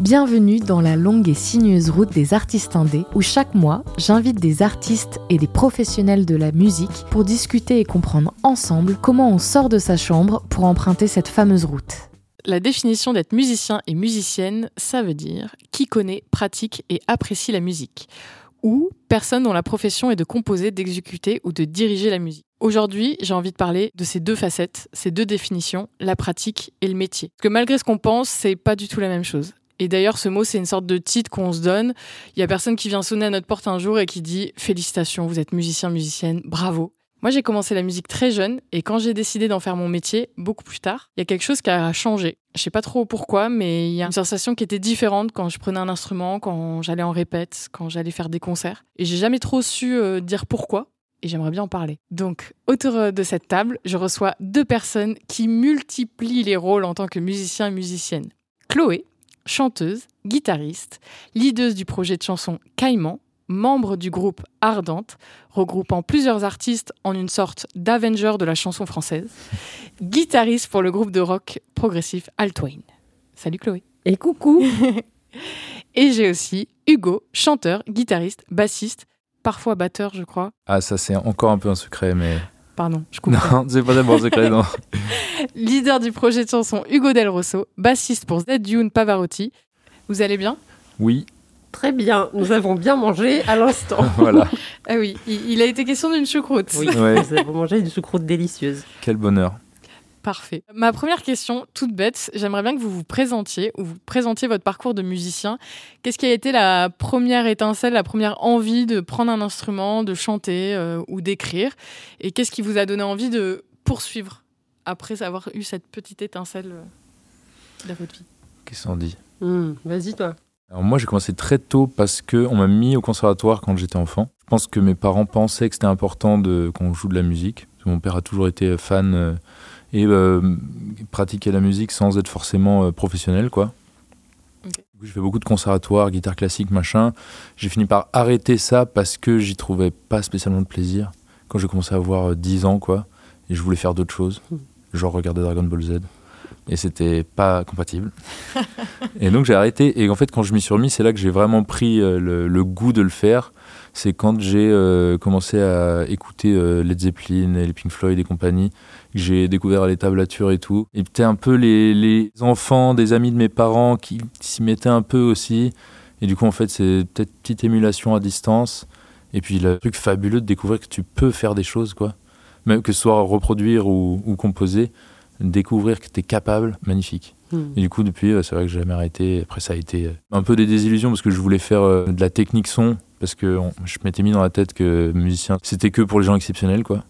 Bienvenue dans la longue et sinueuse route des artistes indés où chaque mois, j'invite des artistes et des professionnels de la musique pour discuter et comprendre ensemble comment on sort de sa chambre pour emprunter cette fameuse route. La définition d'être musicien et musicienne, ça veut dire qui connaît, pratique et apprécie la musique ou personne dont la profession est de composer, d'exécuter ou de diriger la musique. Aujourd'hui, j'ai envie de parler de ces deux facettes, ces deux définitions, la pratique et le métier. Parce que malgré ce qu'on pense, c'est pas du tout la même chose. Et d'ailleurs, ce mot, c'est une sorte de titre qu'on se donne. Il y a personne qui vient sonner à notre porte un jour et qui dit Félicitations, vous êtes musicien, musicienne, bravo. Moi, j'ai commencé la musique très jeune et quand j'ai décidé d'en faire mon métier, beaucoup plus tard, il y a quelque chose qui a changé. Je sais pas trop pourquoi, mais il y a une sensation qui était différente quand je prenais un instrument, quand j'allais en répète, quand j'allais faire des concerts. Et j'ai jamais trop su euh, dire pourquoi. Et j'aimerais bien en parler. Donc, autour euh, de cette table, je reçois deux personnes qui multiplient les rôles en tant que musicien et musicienne. Chloé, chanteuse, guitariste, leaduse du projet de chanson Caïman, membre du groupe Ardente, regroupant plusieurs artistes en une sorte d'Avenger de la chanson française, guitariste pour le groupe de rock progressif Altwayne. Salut Chloé. Et coucou Et j'ai aussi Hugo, chanteur, guitariste, bassiste, parfois batteur, je crois. Ah, ça c'est encore un peu un secret, mais. Pardon, je coupe. Non, c'est pas d'abord un secret, non. Leader du projet de chanson Hugo Del Rosso, bassiste pour Z Dune Pavarotti. Vous allez bien? Oui, Très bien, nous avons bien mangé à l'instant. voilà. Ah oui, il, il a été question d'une choucroute. Oui, Ouais. nous avons mangé une choucroute délicieuse. Quel bonheur. Parfait. Ma première question, toute bête, j'aimerais bien que vous vous présentiez ou vous présentiez votre parcours de musicien. Qu'est-ce qui a été la première étincelle, la première envie de prendre un instrument, de chanter euh, ou d'écrire? Et qu'est-ce qui vous a donné envie de poursuivre après avoir eu cette petite étincelle euh, dans votre vie? Qu'est-ce qu'on dit? Hum, Vas-y, toi. Alors moi j'ai commencé très tôt parce que on m'a mis au conservatoire quand j'étais enfant. Je pense que mes parents pensaient que c'était important de qu'on joue de la musique. Mon père a toujours été fan euh, et euh, pratiquait la musique sans être forcément euh, professionnel quoi. J'ai fait beaucoup de conservatoires, guitare classique, machin. J'ai fini par arrêter ça parce que j'y trouvais pas spécialement de plaisir. Quand j'ai commencé à avoir euh, 10 ans quoi, et je voulais faire d'autres choses, genre regarder Dragon Ball Z. Et c'était pas compatible. Et donc j'ai arrêté. Et en fait, quand je m'y suis remis, c'est là que j'ai vraiment pris euh, le, le goût de le faire. C'est quand j'ai euh, commencé à écouter euh, Led Zeppelin et les Pink Floyd et compagnie, que j'ai découvert les tablatures et tout. Et peut-être un peu les, les enfants des amis de mes parents qui s'y mettaient un peu aussi. Et du coup, en fait, c'est peut-être une petite émulation à distance. Et puis le truc fabuleux de découvrir que tu peux faire des choses, quoi. Même que ce soit reproduire ou, ou composer, découvrir que tu es capable, magnifique. Hum. Et du coup, depuis, euh, c'est vrai que j'ai jamais arrêté. Après, ça a été euh, un peu des désillusions parce que je voulais faire de la technique son, parce que on- je m'étais mis dans la tête que musicien, c'était que pour les gens exceptionnels, quoi.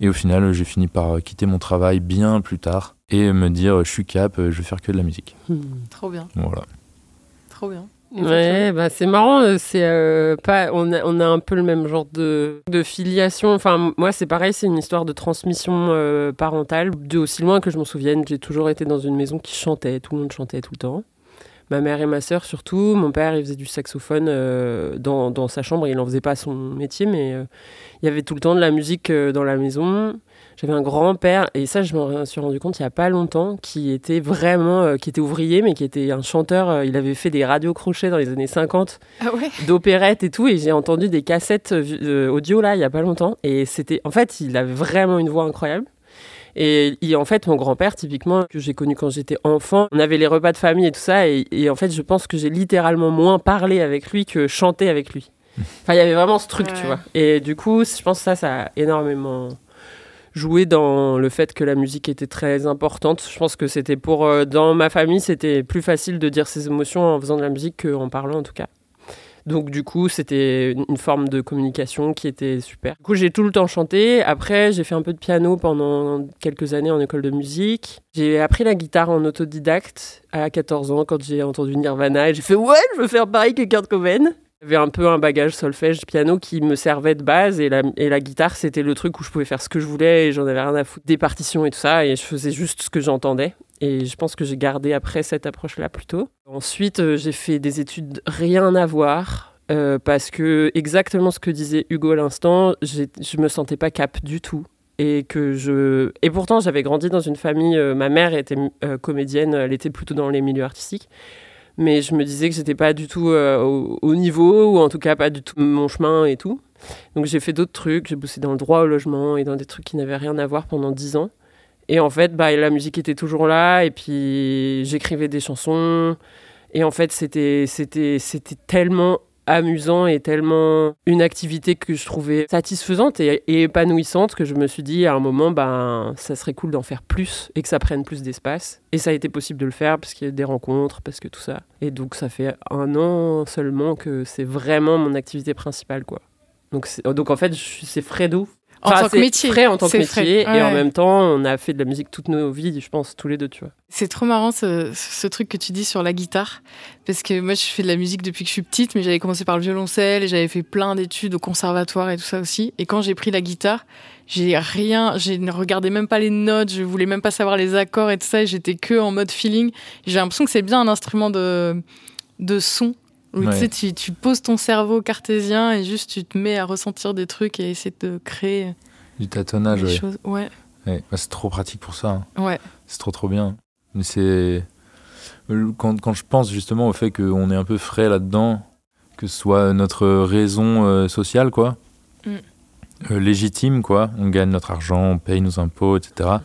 Et au final, j'ai fini par quitter mon travail bien plus tard et me dire, je suis cap, je vais faire que de la musique. Hum. Trop bien, Voilà. trop bien. Ouais, bah c'est marrant, euh, c'est euh, pas on a, on a un peu le même genre de, de filiation. Enfin moi c'est pareil, c'est une histoire de transmission euh, parentale. De aussi loin que je m'en souvienne, j'ai toujours été dans une maison qui chantait, tout le monde chantait tout le temps. Ma mère et ma sœur surtout. Mon père, il faisait du saxophone euh, dans, dans sa chambre. Il n'en faisait pas son métier, mais euh, il y avait tout le temps de la musique euh, dans la maison. J'avais un grand-père, et ça, je m'en suis rendu compte il y a pas longtemps, qui était vraiment, qui était ouvrier, mais qui était un chanteur. il avait fait des radios crochets dans les années 50, Ah ouais d'opérette et tout, et j'ai entendu des cassettes audio là, il y a pas longtemps. Et c'était, en fait, il avait vraiment une voix incroyable. Et en fait, mon grand-père, typiquement, que j'ai connu quand j'étais enfant, on avait les repas de famille et tout ça, et, et en fait, je pense que j'ai littéralement moins parlé avec lui que chanté avec lui. Enfin, il y avait vraiment ce truc, Ouais. tu vois. Et du coup, je pense que ça, ça a énormément joué dans le fait que la musique était très importante. Je pense que c'était pour, euh, dans ma famille, c'était plus facile de dire ses émotions en faisant de la musique qu'en parlant, en tout cas. Donc du coup, c'était une forme de communication qui était super. Du coup, j'ai tout le temps chanté. Après, j'ai fait un peu de piano pendant quelques années en école de musique. J'ai appris la guitare en autodidacte à 14 ans quand j'ai entendu Nirvana et j'ai fait ouais, je veux faire pareil que Kurt Cobain. J'avais un peu un bagage solfège piano qui me servait de base et la, et la guitare c'était le truc où je pouvais faire ce que je voulais et j'en avais rien à foutre des partitions et tout ça et je faisais juste ce que j'entendais et je pense que j'ai gardé après cette approche là plutôt. Ensuite euh, j'ai fait des études rien à voir euh, parce que exactement ce que disait Hugo à l'instant, je me sentais pas cap du tout et que je et pourtant j'avais grandi dans une famille euh, ma mère était comédienne elle était plutôt dans les milieux artistiques mais je me disais que j'étais pas du tout euh, au, au niveau, ou en tout cas pas du tout mon chemin et tout. Donc j'ai fait d'autres trucs, j'ai bossé dans le droit au logement et dans des trucs qui n'avaient rien à voir pendant dix ans. Et en fait, bah, la musique était toujours là, et puis j'écrivais des chansons. Et en fait, c'était, c'était, c'était tellement amusant et tellement une activité que je trouvais satisfaisante et, épanouissante que je me suis dit à un moment, ben, ça serait cool d'en faire plus et que ça prenne plus d'espace. Et ça a été possible de le faire parce qu'il y a des rencontres, parce que tout ça. Et donc, ça fait un an seulement que c'est vraiment mon activité principale, quoi. Donc, donc en fait, c'est frais En tant que c'est métier. frais en tant que métier. Et en même temps, on a fait de la musique toute nos vies, je pense, tous les deux, tu vois. C'est trop marrant ce, ce truc que tu dis sur la guitare. Parce que moi, je fais de la musique depuis que je suis petite, mais j'avais commencé par le violoncelle et j'avais fait plein d'études au conservatoire et tout ça aussi. Et quand j'ai pris la guitare, j'ai rien, j'ai ne regardé même pas les notes, je voulais même pas savoir les accords et tout ça. et J'étais que en mode feeling. J'ai l'impression que c'est bien un instrument de, de son. Où tu Ouais. tu, tu poses ton cerveau cartésien et juste tu te mets à ressentir des trucs et essayer de créer Du tâtonnage, des ouais. choses. Ouais, Ouais. Bah, c'est trop pratique pour ça. hein. ouais. C'est trop trop bien. Mais c'est. euh, Quand, quand je pense justement au fait qu'on est un peu frais là-dedans, que ce soit notre raison euh, sociale, quoi, Mm. euh, légitime, quoi, on gagne notre argent, on paye nos impôts, etc.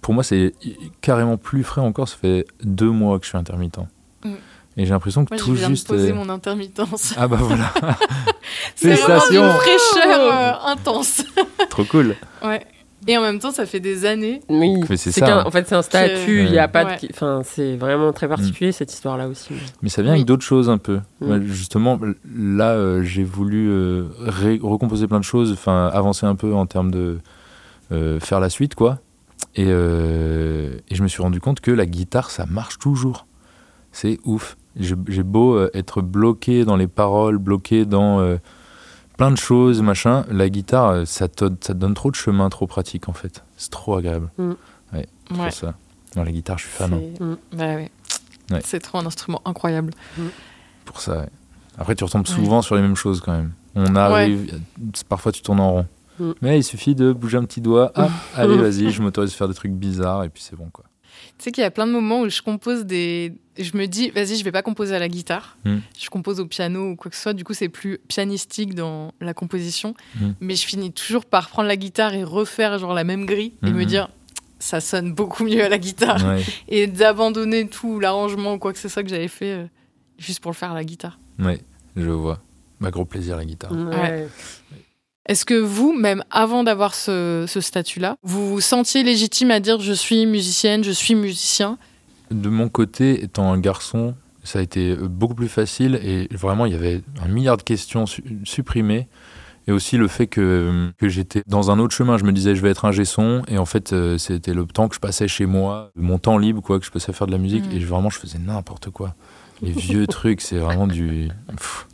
Pour moi, c'est carrément plus frais encore. Ça fait deux mois que je suis intermittent. Mm. Et j'ai l'impression que Moi, je tout viens juste. de poser euh, mon intermittence. Ah bah voilà, C'est vraiment d'une fraîcheur euh, intense. trop cool. Ouais. Et en même temps, ça fait des années. Oui, c'est hein. en fait, c'est un statut, il y a pas Ouais. de. Enfin, c'est vraiment très particulier cette histoire-là aussi. Mais ça vient Oui. avec d'autres choses un peu. Mm. Justement, là, euh, j'ai voulu euh, ré- recomposer plein de choses, enfin avancer un peu en termes de euh, faire la suite, quoi. Et, euh, et je me suis rendu compte que la guitare, ça marche toujours. C'est ouf. J'ai beau euh, être bloqué dans les paroles, bloqué dans euh, plein de choses, machin. La guitare, euh, ça te, ça te donne trop de chemin, trop pratique en fait. C'est trop agréable. C'est pour Ouais. ça. Dans la guitare, je suis fan. hein. C'est- Mm. Ouais. Ouais. C'est trop un instrument incroyable. pour ça. ouais. Après, tu retombes souvent sur les mêmes choses quand même. On arrive, parfois tu tournes en rond. Mm. Mais il suffit de bouger un petit doigt. Ah, allez, vas-y, je m'autorise à faire des trucs bizarres et puis c'est bon quoi. Tu sais qu'il y a plein de moments où je compose des. Je me dis, vas-y, je vais pas composer à la guitare. Mm. Je compose au piano ou quoi que ce soit. Du coup, c'est plus pianistique dans la composition. Mm. Mais je finis toujours par prendre la guitare et refaire genre la même grille et me dire, ça sonne beaucoup mieux à la guitare. Ouais, Et d'abandonner tout l'arrangement ou quoi que ce soit que j'avais fait euh, juste pour le faire à la guitare. ouais, je vois. Bah, gros plaisir la guitare. Ouais. Est-ce que vous, même avant d'avoir ce, ce statut-là, vous vous sentiez légitime à dire je suis musicienne, je suis musicien? De mon côté, étant un garçon, ça a été beaucoup plus facile et vraiment il y avait un milliard de questions su- supprimées. Et aussi le fait que, que j'étais dans un autre chemin. Je me disais, je vais être un son et en fait, euh, c'était le temps que je passais chez moi, mon temps libre, quoi, que je passais à faire de la musique. Mhm. Et je- vraiment, je faisais n'importe quoi. Les vieux trucs, c'est vraiment du. Pff,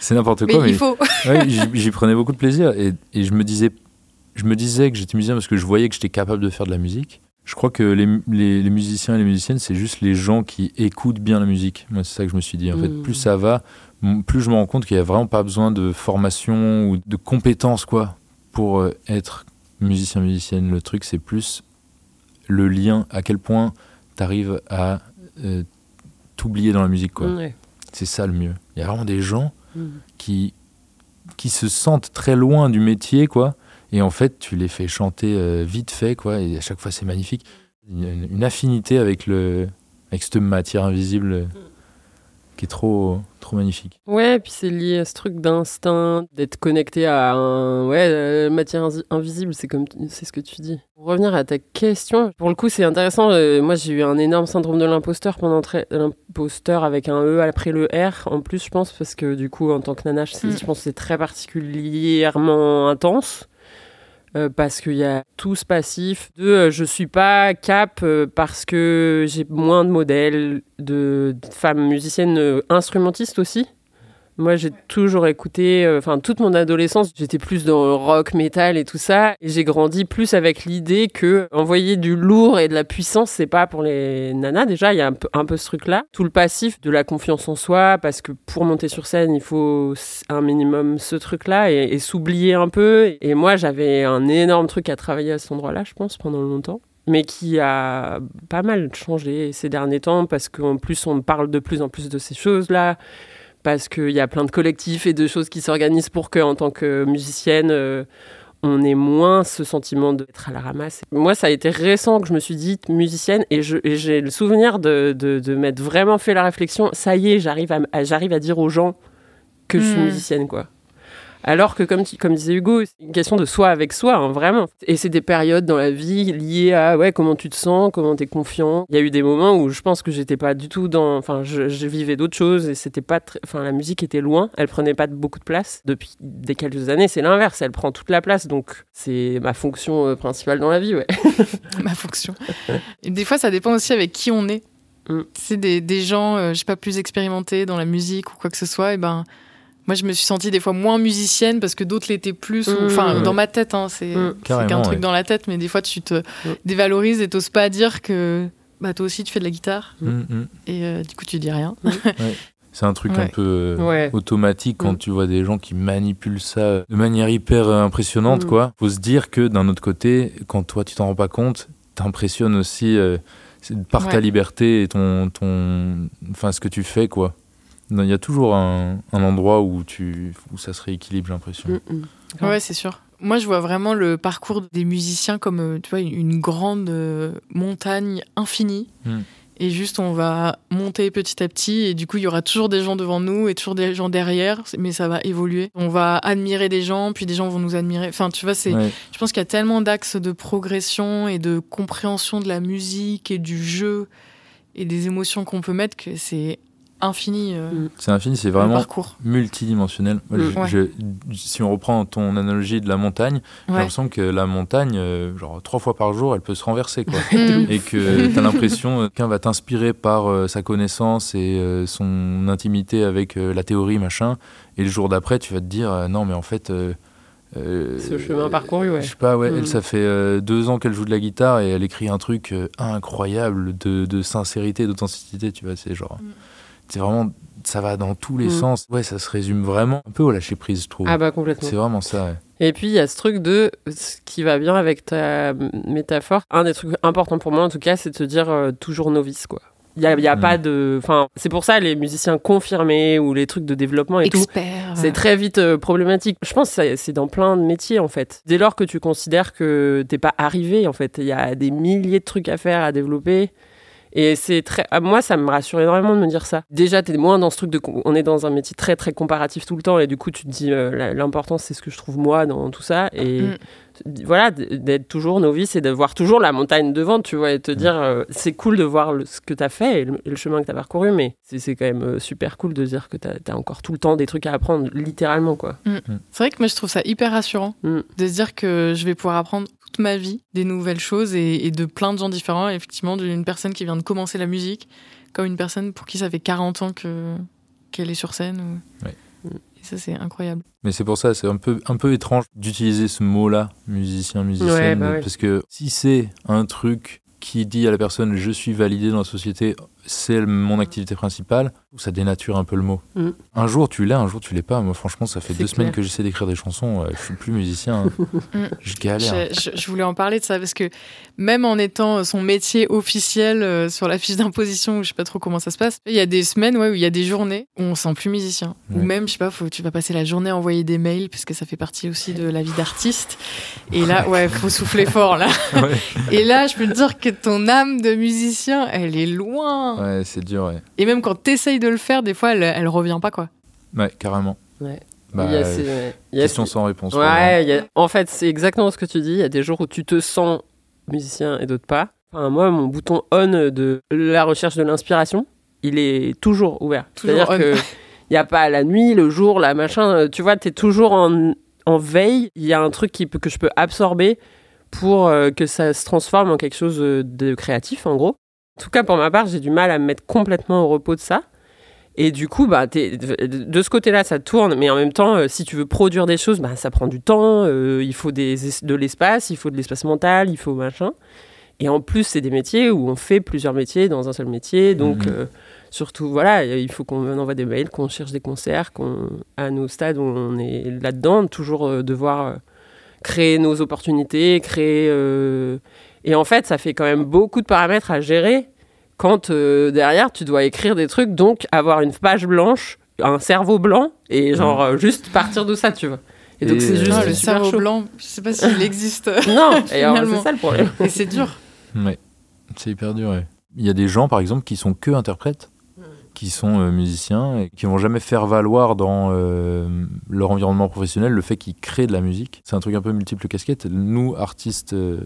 c'est n'importe Mais quoi. il faut. Ouais, j'y- prenais beaucoup de plaisir et, et je me disais, je me disais que j'étais musicien parce que je voyais que j'étais capable de faire de la musique. Je crois que les, les- les musiciens et les musiciennes, c'est juste les gens qui écoutent bien la musique. Moi, c'est ça que je me suis dit. En fait, Mm. plus ça va, plus je me rends compte qu'il n'y a vraiment pas besoin de formation ou de compétences quoi pour euh, être musicien musicienne. Le truc, c'est plus le lien, à quel point tu arrives à euh, t'oublier dans la musique quoi. C'est ça le mieux. Il y a vraiment des gens Mm. qui, qui se sentent très loin du métier, quoi. Et en fait, tu les fais chanter euh, vite fait, quoi. Et à chaque fois, c'est magnifique. Une, affinité avec, le, avec cette matière invisible euh, qui est trop, trop magnifique. Ouais, puis c'est lié à ce truc d'instinct, d'être connecté à un ouais, euh, matière invisible, c'est comme c'est ce que tu dis. Pour revenir à ta question, pour le coup, c'est intéressant. euh, moi, j'ai eu un énorme syndrome de l'imposteur pendant très l'imposteur avec un E après le R en plus, je pense, parce que du coup, en tant que nana, je, sais- Mm. je pense que c'est très particulièrement intense. Euh, parce qu'il y a tout ce passif de euh, je suis pas cap euh, parce que j'ai moins de modèles de, femmes musiciennes instrumentistes aussi. Moi, j'ai toujours écouté, euh, enfin, toute mon adolescence, j'étais plus dans rock, métal et tout ça. Et j'ai grandi plus avec l'idée que envoyer du lourd et de la puissance, c'est pas pour les nanas. Déjà, il y a un peu, ce truc-là. Tout le passif de la confiance en soi, parce que pour monter sur scène, il faut un minimum ce truc-là et, et s'oublier un peu. Et moi, j'avais un énorme truc à travailler à cet endroit-là, je pense, pendant longtemps. mais qui a pas mal changé ces derniers temps parce qu'en plus on parle de plus en plus de ces choses-là, parce qu'il y a plein de collectifs et de choses qui s'organisent pour que, en tant que musicienne, euh, on ait moins ce sentiment d'être à la ramasse. Moi, ça a été récent que je me suis dit musicienne et j'ai le souvenir de, de, m'être vraiment fait la réflexion. Ça y est, j'arrive à, j'arrive à dire aux gens que je suis hmm. musicienne, quoi. Alors que, comme, comme disait Hugo, c'est une question de soi avec soi, hein, vraiment. Et c'est des périodes dans la vie liées à ouais, comment tu te sens, comment tu es confiant. Il y a eu des moments où je pense que j'étais pas du tout dans. Enfin, je, vivais d'autres choses et c'était pas. Enfin, la musique était loin, elle prenait pas beaucoup de place. Depuis des quelques années, c'est l'inverse, elle prend toute la place. Donc, c'est ma fonction euh, principale dans la vie, ouais. ma fonction. Et des fois, ça dépend aussi avec qui on est. Mm. C'est des, des, gens, euh, je sais pas, plus expérimentés dans la musique ou quoi que ce soit, et ben moi, je me suis sentie des fois moins musicienne parce que d'autres l'étaient plus. Mmh. Enfin, dans ma tête, hein, c'est mmh. qu'un truc dans la tête, mais des fois, tu te mmh. dévalorises et t'oses pas dire que bah, toi aussi, tu fais de la guitare. Et euh, du coup, tu dis rien. C'est un truc un peu euh, automatique quand tu vois des gens qui manipulent ça de manière hyper euh, impressionnante, quoi. Faut se dire que d'un autre côté, quand toi, tu t'en rends pas compte, t'impressionnes aussi par ta liberté et ton, ton, enfin, ce que tu fais, quoi. Il y a toujours un, endroit où, tu, où ça se rééquilibre, j'ai l'impression. Mm, mm. Ouais, c'est sûr. Moi, je vois vraiment le parcours des musiciens comme euh, tu vois, une grande euh, montagne infinie. Mm. Et juste, on va monter petit à petit. Et du coup, il y aura toujours des gens devant nous et toujours des gens derrière. Mais ça va évoluer. On va admirer des gens, puis des gens vont nous admirer. Enfin, tu vois, c'est. Je pense qu'il y a tellement d'axes de progression et de compréhension de la musique et du jeu et des émotions qu'on peut mettre que c'est infini. Euh, mm. c'est infini, c'est vraiment multidimensionnel. si on reprend ton analogie de la montagne, j'ai l'impression que la montagne, euh, genre trois fois par jour, elle peut se renverser. Quoi. Mm. et que tu as l'impression euh, qu'un va t'inspirer par sa connaissance et son intimité avec la théorie, machin. Et le jour d'après, tu vas te dire, non, mais en fait. Ce chemin parcouru, ouais. Je sais pas, ouais, elle, mm. ça fait deux ans qu'elle joue de la guitare et elle écrit un truc incroyable de, de sincérité, d'authenticité, tu vois, c'est genre c'est vraiment ça va dans tous les mm. sens. Ouais, ça se résume vraiment un peu au lâcher prise, je trouve. Ah bah complètement. C'est vraiment ça. Et puis il y a ce truc de ce qui va bien avec ta métaphore. Un des trucs importants pour moi en tout cas, c'est de se dire euh, toujours novice quoi. Il n'y a, y a mm. pas de. Enfin, c'est pour ça les musiciens confirmés ou les trucs de développement et tout. C'est très vite euh, problématique. Je pense que c'est dans plein de métiers en fait. Dès lors que tu considères que t'es pas arrivé en fait, il y a des milliers de trucs à faire, à développer. Et c'est très, moi, ça me rassure énormément de me dire ça. Déjà, t'es moins dans ce truc de, on est dans un métier très très comparatif tout le temps, et du coup, tu te dis, euh, l'important, c'est ce que je trouve moi dans tout ça, et mm. voilà, d'être toujours novice et de voir toujours la montagne devant, tu vois, et te dire, euh, c'est cool de voir ce que t'as fait et le, chemin que t'as parcouru, mais c'est quand même euh, super cool de dire que t'as as encore tout le temps des trucs à apprendre, littéralement, quoi. Mm. Mm. C'est vrai que moi, je trouve ça hyper rassurant de se dire que je vais pouvoir apprendre ma vie des nouvelles choses et, de plein de gens différents. Effectivement, d'une personne qui vient de commencer la musique, comme une personne pour qui ça fait 40 ans que qu'elle est sur scène. Et ça, c'est incroyable. Mais c'est pour ça, c'est un peu, un peu étrange d'utiliser ce mot-là, musicien, musicienne, bah parce que si c'est un truc qui dit à la personne je suis validé dans la société, c'est mon activité principale, ça dénature un peu le mot. Mm. Un jour tu l'es, un jour tu l'es pas. Moi franchement ça fait deux semaines que j'essaie d'écrire des chansons, je suis plus musicien, hein. mm. je galère. Je, voulais en parler de ça parce que même en étant son métier officiel euh, sur la fiche d'imposition, je sais pas trop comment ça se passe, il y a des semaines ouais, où il y a des journées où on sent plus musicien. Ou même, je sais pas, faut, tu vas passer la journée à envoyer des mails parce que ça fait partie aussi de la vie d'artiste. Et là, ouais, faut souffler fort là. Et là, je peux te dire que ton âme de musicien, elle est loin. Ouais, c'est dur, ouais. Et même quand tu essayes de le faire, des fois, elle, elle revient pas, quoi. Ouais, carrément. Ouais. Bah, il y a ces, question sans réponse. Ouais, en fait, c'est exactement ce que tu dis. Il y a des jours où tu te sens musicien et d'autres pas. Enfin, moi, mon bouton on de la recherche de l'inspiration, il est toujours ouvert. C'est-à-dire que il n'y a pas la nuit, le jour, la machin. Tu vois, tu es toujours en, en veille. Il y a un truc qui peut, que je peux absorber pour euh, que ça se transforme en quelque chose de créatif, en gros. En tout cas, pour ma part, j'ai du mal à me mettre complètement au repos de ça. Et du coup, bah, de ce côté-là, ça tourne, mais en même temps, euh, si tu veux produire des choses, bah, ça prend du temps, euh, il faut des, de l'espace, il faut de l'espace mental, il faut machin. Et en plus, c'est des métiers où on fait plusieurs métiers dans un seul métier, donc mhm. euh, surtout, voilà, il faut qu'on envoie des mails, qu'on cherche des concerts, qu'on, à nos stades où on est là-dedans, toujours devoir créer nos opportunités, créer Et en fait, ça fait quand même beaucoup de paramètres à gérer quand euh, derrière tu dois écrire des trucs, donc avoir une page blanche, un cerveau blanc et genre euh, juste partir de ça, tu vois. Et donc c'est juste Ah, le super cerveau chaud. blanc, je sais pas s'il existe. Non, et c'est ça le problème. Et c'est dur. Ouais, c'est hyper dur. ouais. Il y a des gens, par exemple, qui sont que interprètes, qui sont euh, musiciens et qui vont jamais faire valoir dans euh, leur environnement professionnel le fait qu'ils créent de la musique. C'est un truc un peu multiple casquette. Nous, artistes. euh,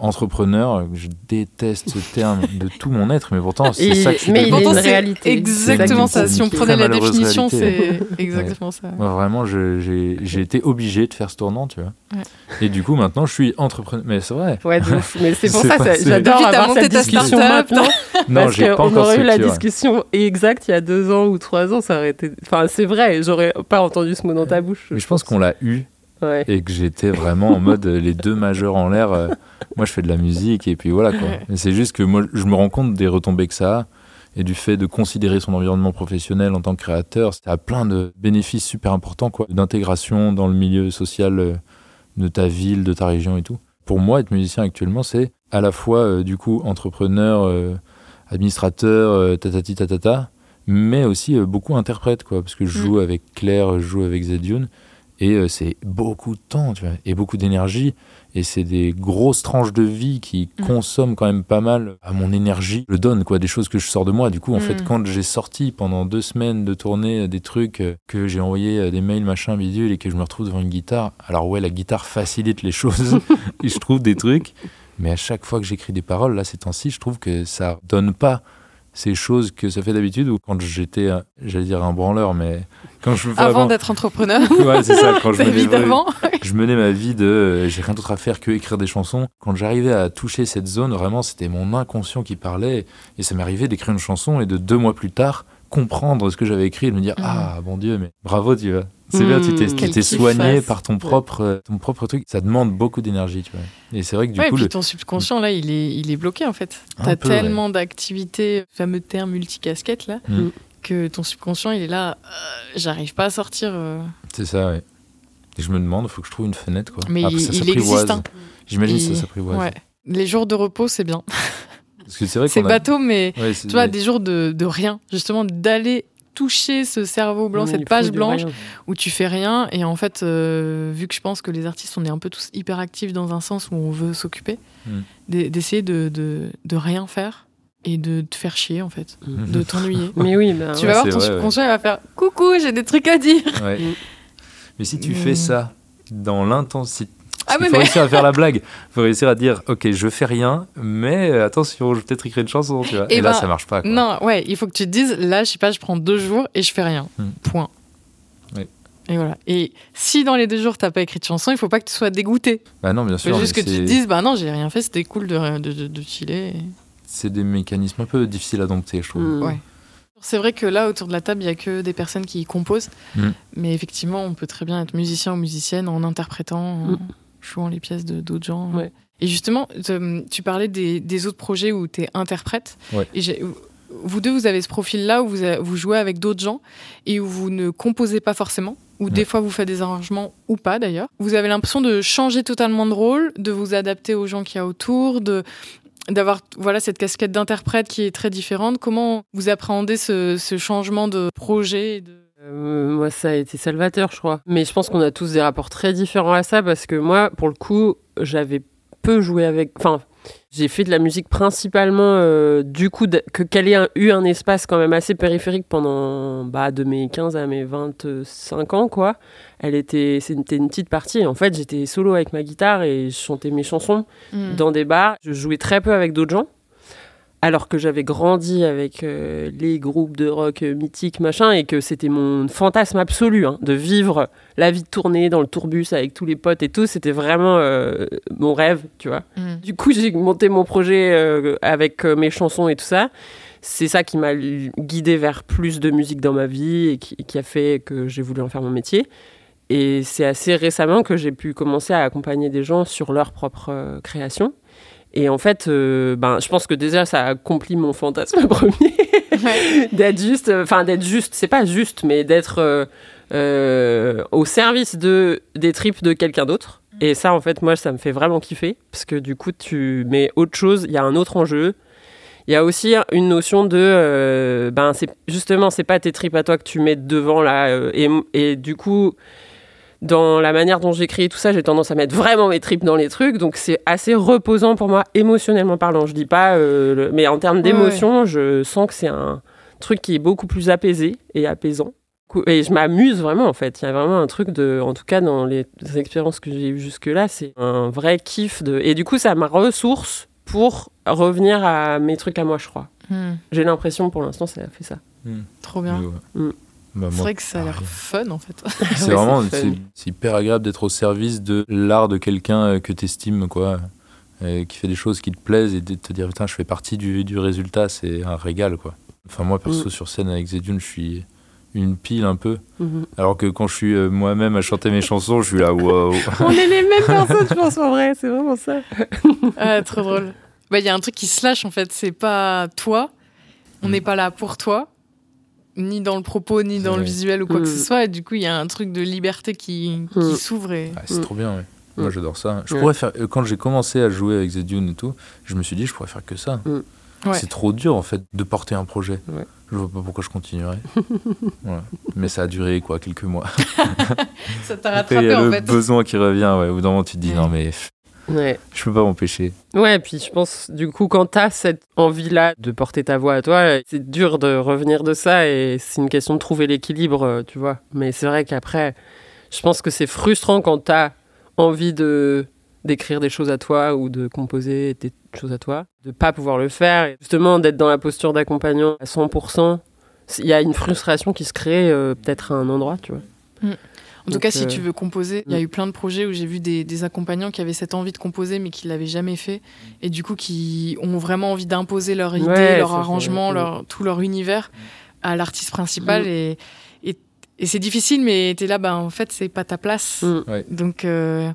entrepreneurs, je déteste ce terme de tout mon être, mais pourtant c'est ça que je suis mais il est Pourtant, une c'est réalité. exactement ça. Si on prenait la définition, c'est exactement ça. Moi, vraiment, j'ai été obligé de faire ce tournant, tu vois. Ouais. Et du coup, maintenant, je suis entrepreneur. Mais c'est vrai. Ouais, ouf. Mais c'est pour ça, ça j'adore avoir monté cette ta discussion start-up. maintenant. Non, parce j'ai pas qu'on encore aurait eu la discussion exacte il y a deux ans ou trois ans, ça aurait été. Enfin, c'est vrai, j'aurais pas entendu ce mot dans ta bouche. Mais je pense qu'on l'a eu Ouais. et que j'étais vraiment en mode euh, les deux majeurs en l'air. euh, moi, je fais de la musique et puis voilà quoi. Ouais. C'est juste que moi, je me rends compte des retombées que ça a et du fait de considérer son environnement professionnel en tant que créateur. Ça a plein de bénéfices super importants quoi, d'intégration dans le milieu social euh, de ta ville, de ta région et tout. Pour moi, être musicien actuellement, c'est à la fois euh, du coup entrepreneur, euh, administrateur, tatati tatata, mais aussi beaucoup interprète quoi, parce que je Mm. joue avec Claire, je joue avec Zedune. Et euh, c'est beaucoup de temps, tu vois, et beaucoup d'énergie. Et c'est des grosses tranches de vie qui Mm. consomment quand même pas mal à mon énergie. Je donne, quoi, des choses que je sors de moi. Du coup, en Mm. fait, quand j'ai sorti pendant deux semaines de tournée euh, des trucs, euh, que j'ai envoyé des mails, machin, bidule, et que je me retrouve devant une guitare, alors ouais, la guitare facilite les choses. et je trouve des trucs. Mais à chaque fois que j'écris des paroles, là, ces temps-ci, je trouve que ça donne pas ces choses que ça fait d'habitude ou quand j'étais, euh, j'allais dire un branleur, mais quand je Avant d'être entrepreneur, Ouais, c'est ça. Quand je menais, évidemment. je menais ma vie de euh, j'ai rien d'autre à faire que écrire des chansons. Quand j'arrivais à toucher cette zone, vraiment, c'était mon inconscient qui parlait. Et ça m'arrivait d'écrire une chanson et de deux mois plus tard comprendre ce que j'avais écrit et de me dire Mhm. ah bon Dieu, mais bravo, tu vois. C'est bien, tu t'es, kiff, soigné ouais. par ton propre, euh, ton propre truc. Ça demande beaucoup d'énergie, tu vois. Et c'est vrai que du ouais, et coup, puis le- ton subconscient, là, il est, il est bloqué, en fait. T'as tellement d'activités, fameux terme multicasquette, là, Mm. que ton subconscient, il est là, euh, j'arrive pas à sortir. euh. c'est ça, ouais. Et je me demande, il faut que je trouve une fenêtre, quoi. Mais Après, il- ça il existe, hein. J'imagine que Il- ça s'apprivoise. Ouais. Les jours de repos, c'est bien. Parce que c'est a- bateau, mais Ouais, tu vois, des jours de, de rien, justement, d'aller toucher ce cerveau blanc, cette page blanche rien. où tu fais rien. Et en fait, euh, vu que je pense que les artistes, on est un peu tous hyper actifs dans un sens où on veut s'occuper, Mm. d'e- d'essayer de, de, de rien faire et de te faire chier, en fait, Mm. de t'ennuyer. Mais oui, bah, tu ouais. vas voir ton vrai, ouais. subconscient, il va faire Coucou, j'ai des trucs à dire. Ouais. Mm. Mais si tu fais ça dans l'intensité. Ah, il faut mais- réussir à faire la blague. Il faut réussir à dire Ok, je fais rien, mais attention, je vais peut-être écrire une chanson. Tu vois. Eh Et, là, ben, ça marche pas. quoi. Non, ouais, il faut que tu te dises Là, je sais pas, je prends deux jours et je fais rien. Mm. Point. Et voilà. Et si dans les deux jours, t'as pas écrit de chanson, il faut pas que tu sois dégoûté. Bah non, bien Il faut sûr. juste que tu te dises Bah non, j'ai rien fait, c'était cool de, de, de, de chiller. C'est des mécanismes un peu difficiles à dompter, je trouve. Mm. Ouais. C'est vrai que là, autour de la table, il y a que des personnes qui composent. Mm. Mais effectivement, on peut très bien être musicien ou musicienne en interprétant, en. Jouant les pièces de d'autres gens. Ouais. Et justement, te- tu parlais des, des autres projets où tu es interprète. Ouais. Et vous deux, vous avez ce profil-là où vous, vous jouez avec d'autres gens et où vous ne composez pas forcément, ou des fois vous faites des arrangements ou pas d'ailleurs. Vous avez l'impression de changer totalement de rôle, de vous adapter aux gens qu'il y a autour, de d'avoir voilà cette casquette d'interprète qui est très différente. Comment vous appréhendez ce, ce changement de projet et de... Euh, moi, ça a été salvateur, je crois. Mais je pense qu'on a tous des rapports très différents à ça parce que moi, pour le coup, j'avais peu joué avec. Enfin, j'ai fait de la musique principalement euh, du coup que qu'elle ait un- eu un espace quand même assez périphérique pendant bah, de mes 15 à mes 25 ans, quoi. Elle était, c'était une petite partie. En fait, j'étais solo avec ma guitare et je chantais mes chansons Mm. dans des bars. Je jouais très peu avec d'autres gens. Alors que j'avais grandi avec euh, les groupes de rock euh, mythiques, machin, et que c'était mon fantasme absolu hein, de vivre la vie de tournée dans le tourbus avec tous les potes et tout. C'était vraiment euh, mon rêve, tu vois. Mm. Du coup, j'ai monté mon projet euh, avec mes chansons et tout ça. C'est ça qui m'a guidé vers plus de musique dans ma vie et qui, qui a fait que j'ai voulu en faire mon métier. Et c'est assez récemment que j'ai pu commencer à accompagner des gens sur leur propre création. Et en fait, euh, ben, je pense que déjà, ça accomplit mon fantasme premier. d'être juste, enfin d'être juste, c'est pas juste, mais d'être euh, euh, au service de des tripes de quelqu'un d'autre. Et ça, en fait, moi, ça me fait vraiment kiffer parce que du coup, tu mets autre chose, il y a un autre enjeu. Il y a aussi une notion de, euh, ben, c'est justement, c'est pas tes tripes à toi que tu mets devant là, et, et du coup, dans la manière dont j'écris et tout ça, j'ai tendance à mettre vraiment mes tripes dans les trucs, donc c'est assez reposant pour moi, émotionnellement parlant. Je dis pas, euh, le- mais en termes d'émotion, je sens que c'est un truc qui est beaucoup plus apaisé et apaisant. Et je m'amuse vraiment en fait. Il y a vraiment un truc de, en tout cas dans les expériences que j'ai eues jusque-là, c'est un vrai kiff de. Et du coup, ça m'a ressource pour revenir à mes trucs à moi, je crois. Hmm, J'ai l'impression pour l'instant, ça a fait ça. trop bien. Ouais, ouais. Mm. Bah, C'est vrai que ça a l'air pareil. fun en fait. C'est Ouais, vraiment c'est hyper agréable d'être au service de l'art de quelqu'un euh, que tu estimes, quoi, euh, qui fait des choses qui te plaisent et de te dire, putain, je fais partie du, du résultat, c'est un régal, quoi. Enfin, moi, perso, Mm. sur scène avec Zedune, je suis une pile un peu. Mhm. Alors que quand je suis euh, moi-même à chanter mes chansons, je suis là, wow. On est les mêmes personnes, je pense en vrai. C'est vraiment ça. Ah, trop drôle. Bah, il y a un truc qui se lâche en fait. C'est pas toi. On Mm. n'est pas là pour toi. Ni dans le propos, ni dans le visuel ou quoi que Mm. ce soit. Et du coup, il y a un truc de liberté qui, qui Mm. s'ouvre. Et... Ah, c'est Mm. trop bien, ouais. Moi, Mm. j'adore ça. Je pourrais faire, euh, quand j'ai commencé à jouer avec Zedune et tout, je me suis dit, je pourrais faire que ça. Mm. Ouais. C'est trop dur, en fait, de porter un projet. Ouais. Je vois pas pourquoi je continuerais. Mais ça a duré, quoi, quelques mois. Ça t'a Après, il y rattrapé a en le fait. besoin qui revient, ouais. Au bout d'un moment, tu te dis, Mm. non, mais Ouais. je peux pas m'empêcher. Ouais, puis je pense, du coup, quand t'as cette envie-là de porter ta voix à toi, c'est dur de revenir de ça et c'est une question de trouver l'équilibre, euh, tu vois. Mais c'est vrai qu'après, je pense que c'est frustrant quand t'as envie de d'écrire des choses à toi ou de composer des choses à toi, de pas pouvoir le faire. Et justement, d'être dans la posture d'accompagnant à 100%, il y a une frustration qui se crée euh, peut-être à un endroit, tu vois. En tout cas, si euh, tu veux composer, il y a mm. eu plein de projets où j'ai vu des, des accompagnants qui avaient cette envie de composer mais qui l'avaient jamais fait et du coup qui ont vraiment envie d'imposer leur idée, Ouais, leur arrangement, mm. leur, tout leur univers à l'artiste principal Mm. et, et, et c'est difficile mais t'es là, bah, en fait, c'est pas ta place. Mm. Ouais. Donc euh,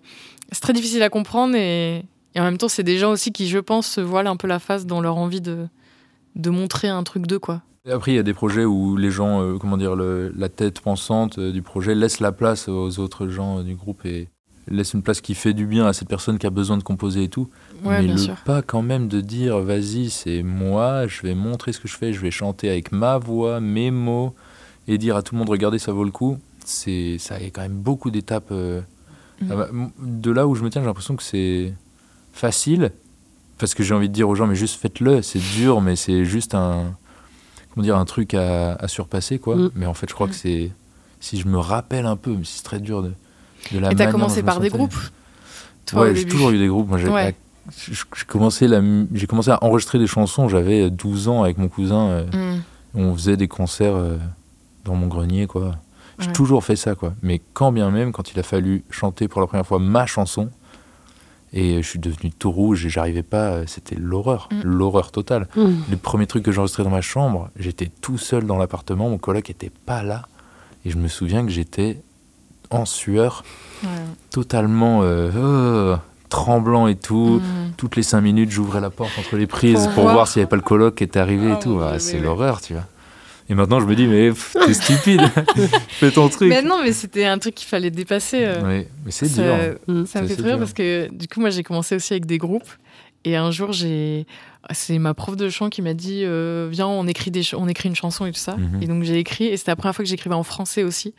c'est très difficile à comprendre et, et en même temps, c'est des gens aussi qui, je pense, se voilent un peu la face dans leur envie de, de montrer un truc d'eux, quoi. Et après, il y a des projets où les gens, euh, comment dire, le- la tête pensante euh, du projet laisse la place aux autres gens euh, du groupe et laisse une place qui fait du bien à cette personne qui a besoin de composer et tout. Ouais, mais le sûr. pas quand même de dire, vas-y, c'est moi, je vais montrer ce que je fais, je vais chanter avec ma voix, mes mots, et dire à tout le monde, regardez, ça vaut le coup. C'est, ça y a quand même beaucoup d'étapes. Mhm. ah bah, de là où je me tiens, j'ai l'impression que c'est facile, parce que j'ai envie de dire aux gens, mais juste faites-le, c'est dur, mais c'est juste un, comment dire, un truc à, à surpasser, quoi. Mm. Mais en fait, je crois que c'est, si je me rappelle un peu, mais c'est très dur de, de la Et t'as commencé par des groupes toi, ouais, j'ai toujours eu des groupes. Moi, j'ai Ouais. commencé, la commencé à enregistrer des chansons, j'avais 12 ans avec mon cousin. euh, Mm. on faisait des concerts euh, dans mon grenier, quoi. J'ai Ouais. toujours fait ça, quoi. Mais quand bien même, quand il a fallu chanter pour la première fois ma chanson, et je suis devenu tout rouge et j'arrivais pas, c'était l'horreur, Mm. l'horreur totale. Mm. Le premier truc que j'enregistrais dans ma chambre, j'étais tout seul dans l'appartement, mon coloc était pas là, et je me souviens que j'étais en sueur, Ouais. totalement euh, euh, tremblant et tout. Mm. Toutes les cinq minutes, j'ouvrais la porte entre les prises Pour pour, voir. s'il n'y avait pas le coloc qui était arrivé Oh et tout. mon Ah, c'est l'horreur, tu vois. Et maintenant, je me dis, mais t'es stupide, fais ton truc. Mais non, mais c'était un truc qu'il fallait dépasser. euh. Ouais, mais c'est Ça- dur. Ça me fait rire parce que du coup, moi, j'ai commencé aussi avec des groupes. Et un jour, j'ai. C'est ma prof de chant qui m'a dit euh, Viens, on écrit, des ch- on écrit une chanson et tout ça. Mhm. Et donc, j'ai écrit. Et c'était la première fois que j'écrivais en français aussi.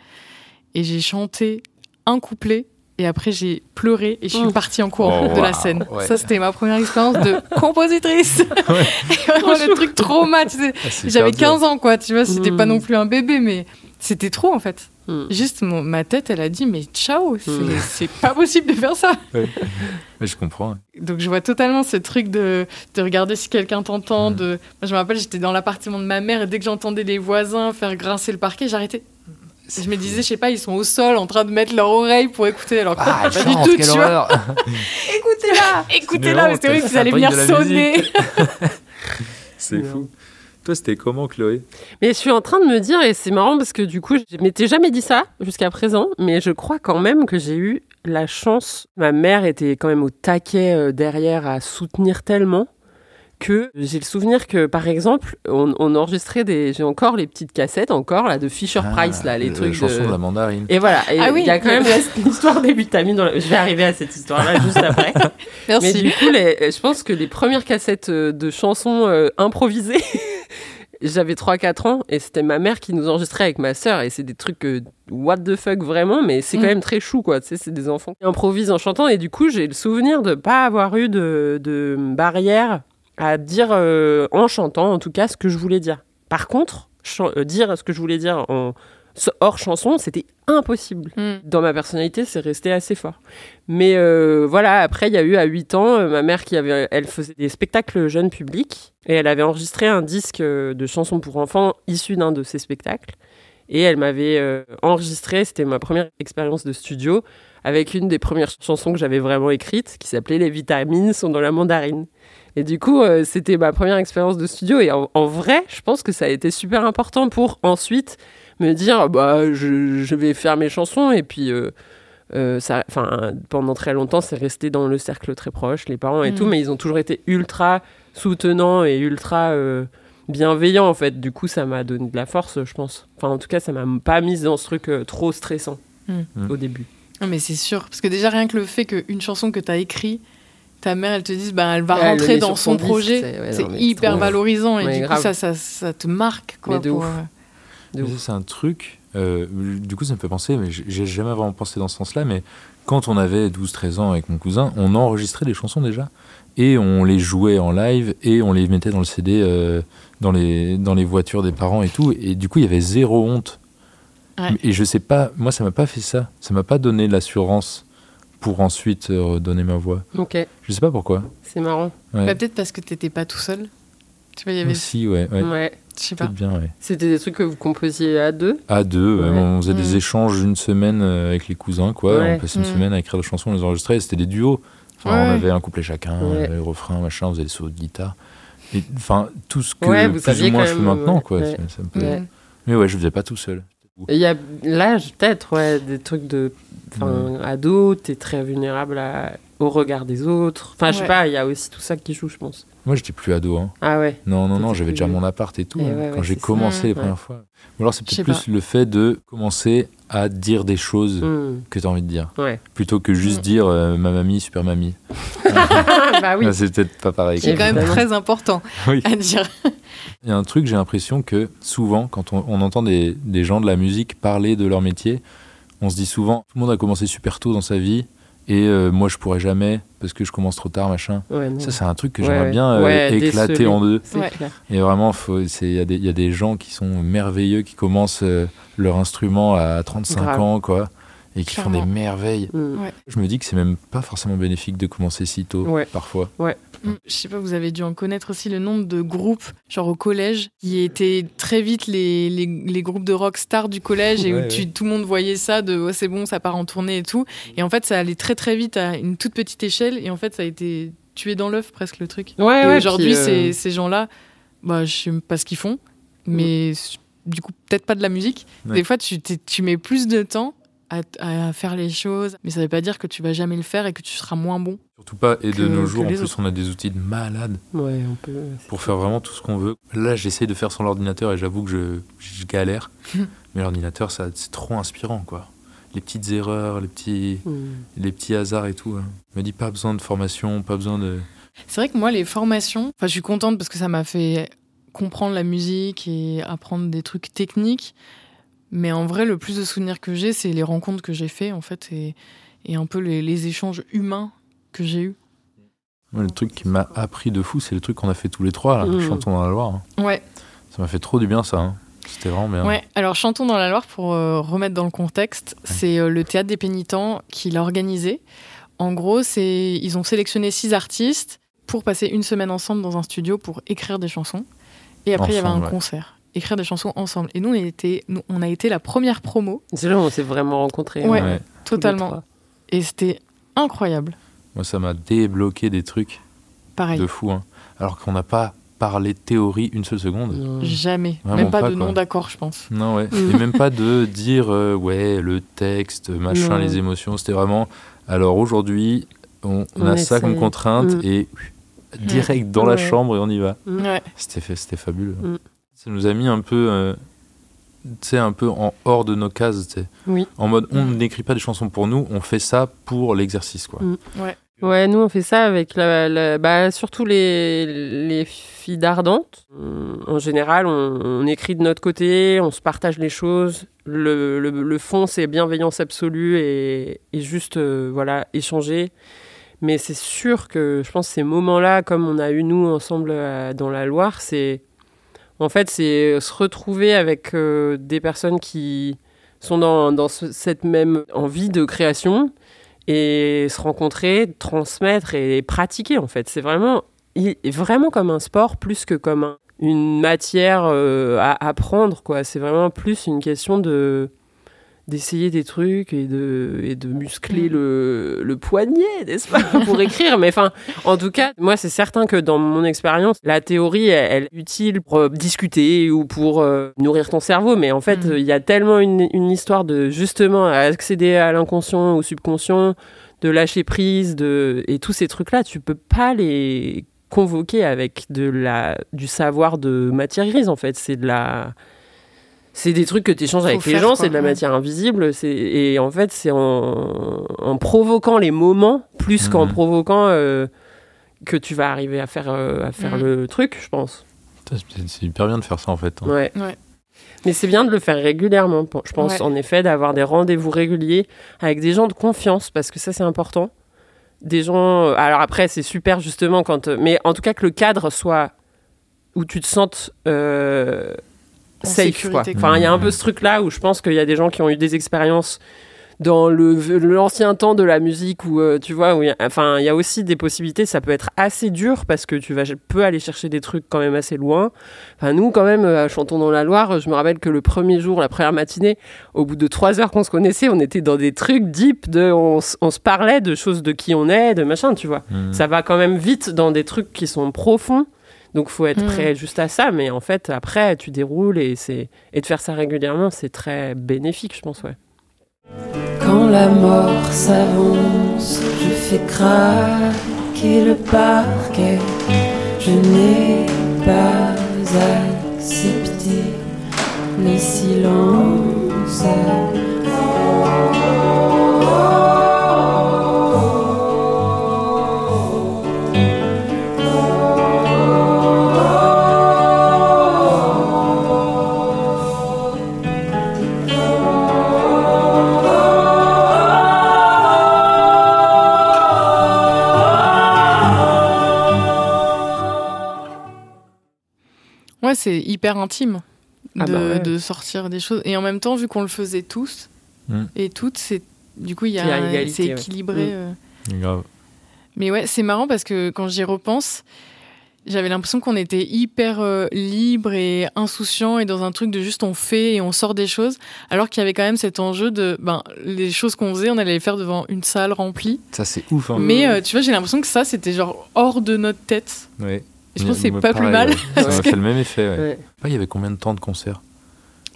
Et j'ai chanté un couplet. Et après, j'ai pleuré et je suis Mm. partie en courant Oh, de la scène. ouais. Ça, c'était ma première expérience de compositrice. Ouais. Vraiment, le truc trauma, tu sais. Ah, J'avais hyper dur. 15 ans, quoi, tu vois, c'était Mm. pas non plus un bébé, mais c'était trop en fait. Mm. Juste, mon- ma tête, elle a dit, mais ciao, c'est Mm. pas possible de faire ça. Mais je comprends. Donc je vois totalement ce truc de, de regarder si quelqu'un t'entend. Mm. De... Moi, je me rappelle, j'étais dans l'appartement de ma mère et dès que j'entendais les voisins faire grincer le parquet, j'arrêtais. C'est Je me disais, je sais pas, ils sont au sol en train de mettre leur oreille pour écouter. Alors que Ah, pas du tout, tu vois. Écoutez-la Écoutez-la Mais c'était vrai qu'ils allaient venir sonner. C'est fou. Toi, c'était comment, Chloé? Mais je suis en train de me dire, et c'est marrant parce que du coup, je m'étais jamais dit ça jusqu'à présent, mais je crois quand même que j'ai eu la chance. Ma mère était quand même au taquet euh, derrière à soutenir tellement que j'ai le souvenir que, par exemple, on, on enregistrait des. J'ai encore les petites cassettes, encore, là, de Fisher Price, là, les Ah, trucs. La chanson de... de la mandarine. Et voilà, et Ah il y a quand même l'histoire des vitamines. Dans la- Je vais arriver à cette histoire-là juste après. Mais Merci. du coup, les- je pense que les premières cassettes euh, de chansons euh, improvisées, j'avais 3-4 ans et c'était ma mère qui nous enregistrait avec ma sœur et c'est des trucs euh, what the fuck vraiment, mais c'est quand Mm. même très chou quoi. Tu sais, c'est des enfants qui improvisent en chantant et du coup, j'ai le souvenir de pas avoir eu de, de barrière à dire euh, en chantant en tout cas ce que je voulais dire. Par contre, euh, dire ce que je voulais dire en hors chanson, c'était impossible Mm. dans ma personnalité, c'est resté assez fort. Mais euh, voilà, après, il y a eu à 8 ans, ma mère qui avait, elle faisait des spectacles jeunes publics et elle avait enregistré un disque de chansons pour enfants issu d'un de ces spectacles. Et elle m'avait enregistré, c'était ma première expérience de studio, avec une des premières chansons que j'avais vraiment écrites, qui s'appelait Les vitamines sont dans la mandarine. Et du coup, euh, c'était ma première expérience de studio. Et en, en vrai, je pense que ça a été super important pour ensuite me dire, bah, je, je vais faire mes chansons. Et puis, euh, euh, ça, pendant très longtemps, c'est resté dans le cercle très proche, les parents et Mm. tout, mais ils ont toujours été ultra soutenants et ultra euh, bienveillants, en fait. Du coup, ça m'a donné de la force, je pense. Enfin, en tout cas, ça m'a pas mise dans ce truc euh, trop stressant Mm. Au début. Mais c'est sûr. Parce que déjà, rien que le fait qu'une chanson que tu as écrite, ta mère, elle te dise, bah, elle va Ouais, rentrer dans son projet. c'est- ouais, hyper trop- valorisant. Et du coup, ça, ça, ça te marque. Quoi, pour, ouf. euh, c'est un truc, euh, du coup ça me fait penser, mais j'ai- jamais vraiment pensé dans ce sens-là, mais quand on avait 12-13 ans avec mon cousin, on enregistrait des chansons déjà, et on les jouait en live, et on les mettait dans le CD, euh, dans, les, dans les voitures des parents et tout, et du coup il y avait zéro honte. Ouais. Et je sais pas, moi ça m'a pas fait ça, ça m'a pas donné l'assurance pour ensuite euh, donner ma voix. Ok, Je sais pas pourquoi. c'est marrant. Ouais. bah, Peut-être parce que t'étais pas tout seul. Tu vois, il y avait. Aussi, ouais, ouais. Ouais. Je sais pas. Peut-être bien, ouais. C'était des trucs que vous composiez à deux À deux, ouais, on faisait des échanges une semaine euh, avec les cousins, quoi. On passait une Mm. semaine à écrire des chansons, on les enregistrait, c'était des duos. Enfin. On avait un couplet chacun, on avait le refrain, machin, on faisait des sauts de guitare. Enfin, tout ce que vous plus ou moins je fais maintenant, quoi. Ça- ça me plaît. Mais ouais, je faisais pas tout seul. Il y a l'âge, peut-être, ouais, des trucs de. Enfin, ado, t'es très vulnérable à- au regard des autres. Enfin, je sais Ouais. pas, il y a aussi tout ça qui joue, je pense. Moi, j'étais plus ado, hein. Ah ouais. Non, non, non, j'avais déjà mon appart et tout, Et hein, ouais, quand ouais, j'ai c'est ça. commencé les Ouais. premières fois. Ou alors, c'est peut-être plus le fait de commencer à dire des choses Hmm. que tu as envie de dire, Ouais. plutôt que juste Mm. dire euh, ma mamie, super mamie. bah oui. Ah, c'est peut-être pas pareil. Qui est quoi. quand même très important Oui. à dire. Il y a un truc, j'ai l'impression que souvent, quand on, on entend des, des gens de la musique parler de leur métier, on se dit souvent, tout le monde a commencé super tôt dans sa vie, et euh, moi je pourrais jamais, parce que je commence trop tard, machin. Ouais. Ça, c'est un truc que Ouais, j'aimerais ouais. bien euh, Ouais, éclater en deux. Et vraiment, il y, a des- il y a des gens qui sont merveilleux, qui commencent euh, leur instrument à 35 Grave. ans, quoi, et qui font des merveilles. Ouais. Je me dis que c'est même pas forcément bénéfique de commencer si tôt, Ouais. Mm. Je sais pas, vous avez dû en connaître aussi le nombre de groupes, genre au collège, qui étaient très vite les, les, les groupes de rock stars du collège et Ouais, où tu- tout le monde voyait ça de oh, c'est bon, ça part en tournée et tout. Et en fait, ça allait très très vite à une toute petite échelle et en fait, ça a été tué dans l'œuf presque le truc. Ouais, et ouais. aujourd'hui, euh, ces, ces gens-là, bah, je sais pas ce qu'ils font, mais du coup, peut-être pas de la musique. Ouais. Des fois, tu, tu mets plus de temps à, à faire les choses, mais ça veut pas dire que tu vas jamais le faire et que tu seras moins bon. Surtout pas, et de Que- nos jours, en plus, autres. on a des outils de malade. Ouais, on peut. pour faire vraiment tout ce qu'on veut. Là, j'essaye de faire sans l'ordinateur et j'avoue que je, je galère. Mais l'ordinateur, ça, c'est trop inspirant, quoi. Les petites erreurs, les petits, Hmm. les petits hasards et tout. hein. Je me dis pas besoin de formation, pas besoin de. C'est vrai que moi, les formations, enfin, je suis contente parce que ça m'a fait comprendre la musique et apprendre des trucs techniques. Mais en vrai, le plus de souvenirs que j'ai, c'est les rencontres que j'ai fait, en fait, et, et un peu les, les échanges humains que j'ai eus. Le truc qui m'a appris de fou, c'est le truc qu'on a fait tous les trois, là, Mhm. chantons dans la Loire. hein. Ouais, Ça m'a fait trop du bien, ça. hein. C'était vraiment bien. ouais. Alors, Chantons dans la Loire, pour euh, remettre dans le contexte, c'est euh, le Théâtre des Pénitents qui l'a organisé. En gros, c'est ils ont sélectionné six artistes pour passer une semaine ensemble dans un studio pour écrire des chansons. Et après, il y avait un ouais. concert. Écrire des chansons ensemble. Et nous, on, était, nous, on a été la première promo, C'est là où on s'est vraiment rencontrés. Ouais. hein, les totalement. Et c'était incroyable. Moi, ça m'a débloqué des trucs Pareil. de fou. hein. Alors qu'on n'a pas parlé théorie une seule seconde. Non. Jamais. Vraiment Même pas, pas, de quoi. nom d'accord, je pense. Non, ouais. Mm. Et même pas de dire, euh, ouais, le texte, machin, Non. les émotions. C'était vraiment, alors aujourd'hui, on, a ça comme contrainte Mm. et direct dans la Ouais. chambre et on y va. Ouais. C'était fabuleux. Mm. Ça nous a mis un peu, euh, tu sais, un peu en hors de nos cases. tu sais. Oui. En mode, on Mm. n'écrit pas des chansons pour nous, on fait ça pour l'exercice, quoi. Mm. Ouais. Ouais, nous on fait ça avec la, la- bah, surtout les, les filles d'Ardente. En général, on, on écrit de notre côté, on se partage les choses. Le, le, le fond, c'est bienveillance absolue et, et juste euh, voilà échanger. Mais c'est sûr que je pense que ces moments-là, comme on a eu nous ensemble euh, dans la Loire, c'est en fait c'est se retrouver avec euh, des personnes qui sont dans, dans ce- cette même envie de création et se rencontrer, transmettre et pratiquer en fait. C'est vraiment, vraiment comme un sport plus que comme un- une matière euh, à apprendre. C'est vraiment plus une question de d'essayer des trucs et de, et de muscler Mm. le, le poignet, n'est-ce pas, pour écrire. Mais enfin, en tout cas, moi, c'est certain que dans mon expérience, la théorie, elle, elle est utile pour euh, discuter ou pour euh, nourrir ton cerveau. Mais en fait, Mm. il y a tellement une, une histoire de justement accéder à l'inconscient, au subconscient, de lâcher prise, de et tous ces trucs-là, tu peux pas les convoquer avec de la du savoir de matière grise. En fait, c'est de la c'est des trucs que tu échanges Faut avec les gens, quoi, c'est de la ouais. matière invisible. c'est- Et en fait, c'est en, en provoquant les moments plus qu'en Mhm. provoquant euh, que tu vas arriver à faire, euh, à faire Mhm. le truc, je pense. C'est hyper bien de faire ça, en fait. hein. Ouais. Ouais. Mais c'est bien de le faire régulièrement. Je pense Ouais. en effet d'avoir des rendez-vous réguliers avec des gens de confiance parce que ça c'est important. Des gens. Alors après c'est super justement quand. Mais en tout cas que le cadre soit où tu te sentes euh, safe. quoi. Enfin il y a un peu ce truc là où je pense qu'il y a des gens qui ont eu des expériences dans le l'ancien temps de la musique où euh, tu vois où il y a- enfin il y a aussi des possibilités ça peut être assez dur parce que tu vas peux aller chercher des trucs quand même assez loin Enfin, nous, quand même, euh, à Chantons dans la Loire, je me rappelle que le premier jour, la première matinée, au bout de trois heures qu'on se connaissait, on était dans des trucs deep, de, on, se parlait de choses de qui on est, de machin, tu vois. Mm. Ça va quand même vite dans des trucs qui sont profonds. Donc, faut être Mm. prêt juste à ça. Mais en fait, après, tu déroules et, c'est et de faire ça régulièrement, c'est très bénéfique, je pense, ouais. Quand la mort s'avance, je fais craquer le parquet. Je n'ai pas accepté le silence. C'est hyper intime de, Ah bah ouais. de sortir des choses. Et en même temps, vu qu'on le faisait tous Mm. et toutes, c'est du coup, il y a c'est équilibré. Mm. euh. Grave. Mais ouais, c'est marrant parce que quand j'y repense, j'avais l'impression qu'on était hyper euh, libre et insouciant et dans un truc de juste on fait et on sort des choses, alors qu'il y avait quand même cet enjeu de ben les choses qu'on faisait, on allait les faire devant une salle remplie. Ça, c'est ouf. Hein. Mais euh, tu vois, j'ai l'impression que ça c'était genre hors de notre tête. Ouais. Je pense que c'est pas plus mal. ouais. Ça fait le même effet. Ouais. Il y avait combien de temps de concert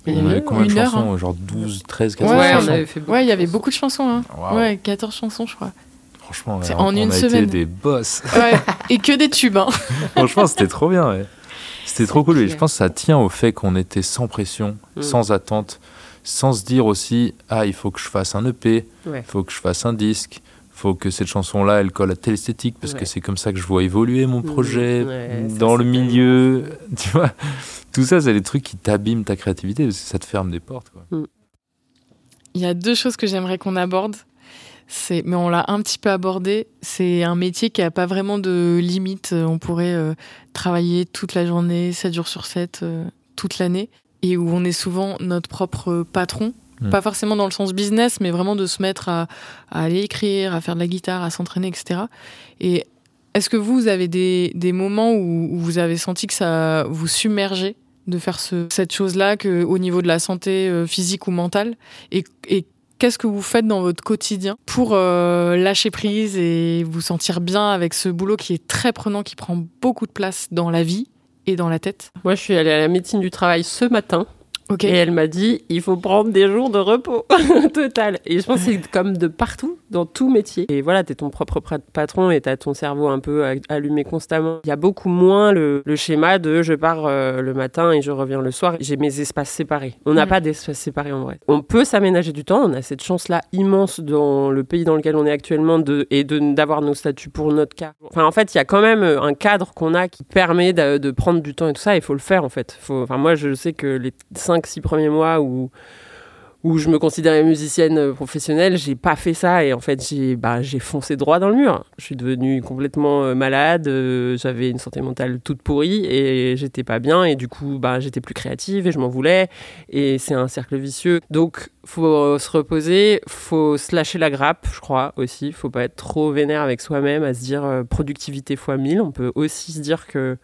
Il y On avait combien de une heure, chansons Genre 12, 13, 14 Ouais, chansons on. Ouais, il y avait beaucoup de chansons. Hein. Ouais, 14 chansons, je crois. Franchement, on- en on une a semaine. été des boss. Ouais. et que des tubes. Hein. Franchement, c'était trop bien. ouais. C'était trop cool. Et je pense que ça tient au fait qu'on était sans pression, Mm. sans attente, sans se dire aussi Ah, il faut que je fasse un EP, il Ouais. faut que je fasse un disque, il faut que cette chanson-là, elle colle à telle esthétique, parce Ouais. que c'est comme ça que je vois évoluer mon Mm. projet Ouais, ça, dans le milieu. Tu vois Tout ça, c'est des trucs qui t'abîment ta créativité, parce que ça te ferme des portes. Quoi. Il y a deux choses que j'aimerais qu'on aborde. C'est, mais on l'a un petit peu abordé. C'est un métier qui a pas vraiment de limite. On pourrait euh, travailler toute la journée, 7 jours sur 7, euh, toute l'année, et où on est souvent notre propre patron. Pas forcément dans le sens business, mais vraiment de se mettre à, aller écrire, à faire de la guitare, à s'entraîner, etc. Et est-ce que vous, avez des, moments où, vous avez senti que ça vous submergeait de faire ce, cette chose-là au niveau de la santé euh, physique ou mentale? Et, et qu'est-ce que vous faites dans votre quotidien pour euh, lâcher prise et vous sentir bien avec ce boulot qui est très prenant, qui prend beaucoup de place dans la vie et dans la tête? Moi, je suis allée à la médecine du travail ce matin. Ok. Et elle m'a dit, il faut prendre des jours de repos total. Et je pense que c'est comme de partout, dans tout métier. Et voilà, t'es ton propre patron et t'as ton cerveau un peu allumé constamment. Il y a beaucoup moins le, le schéma de je pars euh, le matin et je reviens le soir. J'ai mes espaces séparés. On n'a pas d'espace séparés en vrai. On peut s'aménager du temps. On a cette chance-là immense dans le pays dans lequel on est actuellement de, et de d'avoir nos statuts pour notre cas. Enfin, en fait, il y a quand même euh, un cadre qu'on a qui permet de, de prendre du temps et tout ça. Il faut le faire en fait. Faut, enfin, moi, je sais que les 5-6 premiers mois où où je me considérais musicienne euh, professionnelle, j'ai pas fait ça et en fait j'ai bah, foncé droit dans le mur. Je suis devenue complètement euh, malade, euh, j'avais une santé mentale toute pourrie et j'étais pas bien et du coup bah j'étais plus créative et je m'en voulais et c'est un cercle vicieux. Donc faut se reposer, faut se lâcher la grappe, je crois aussi, faut pas être trop vénère avec soi-même à se dire productivité fois 1000, on peut aussi se dire que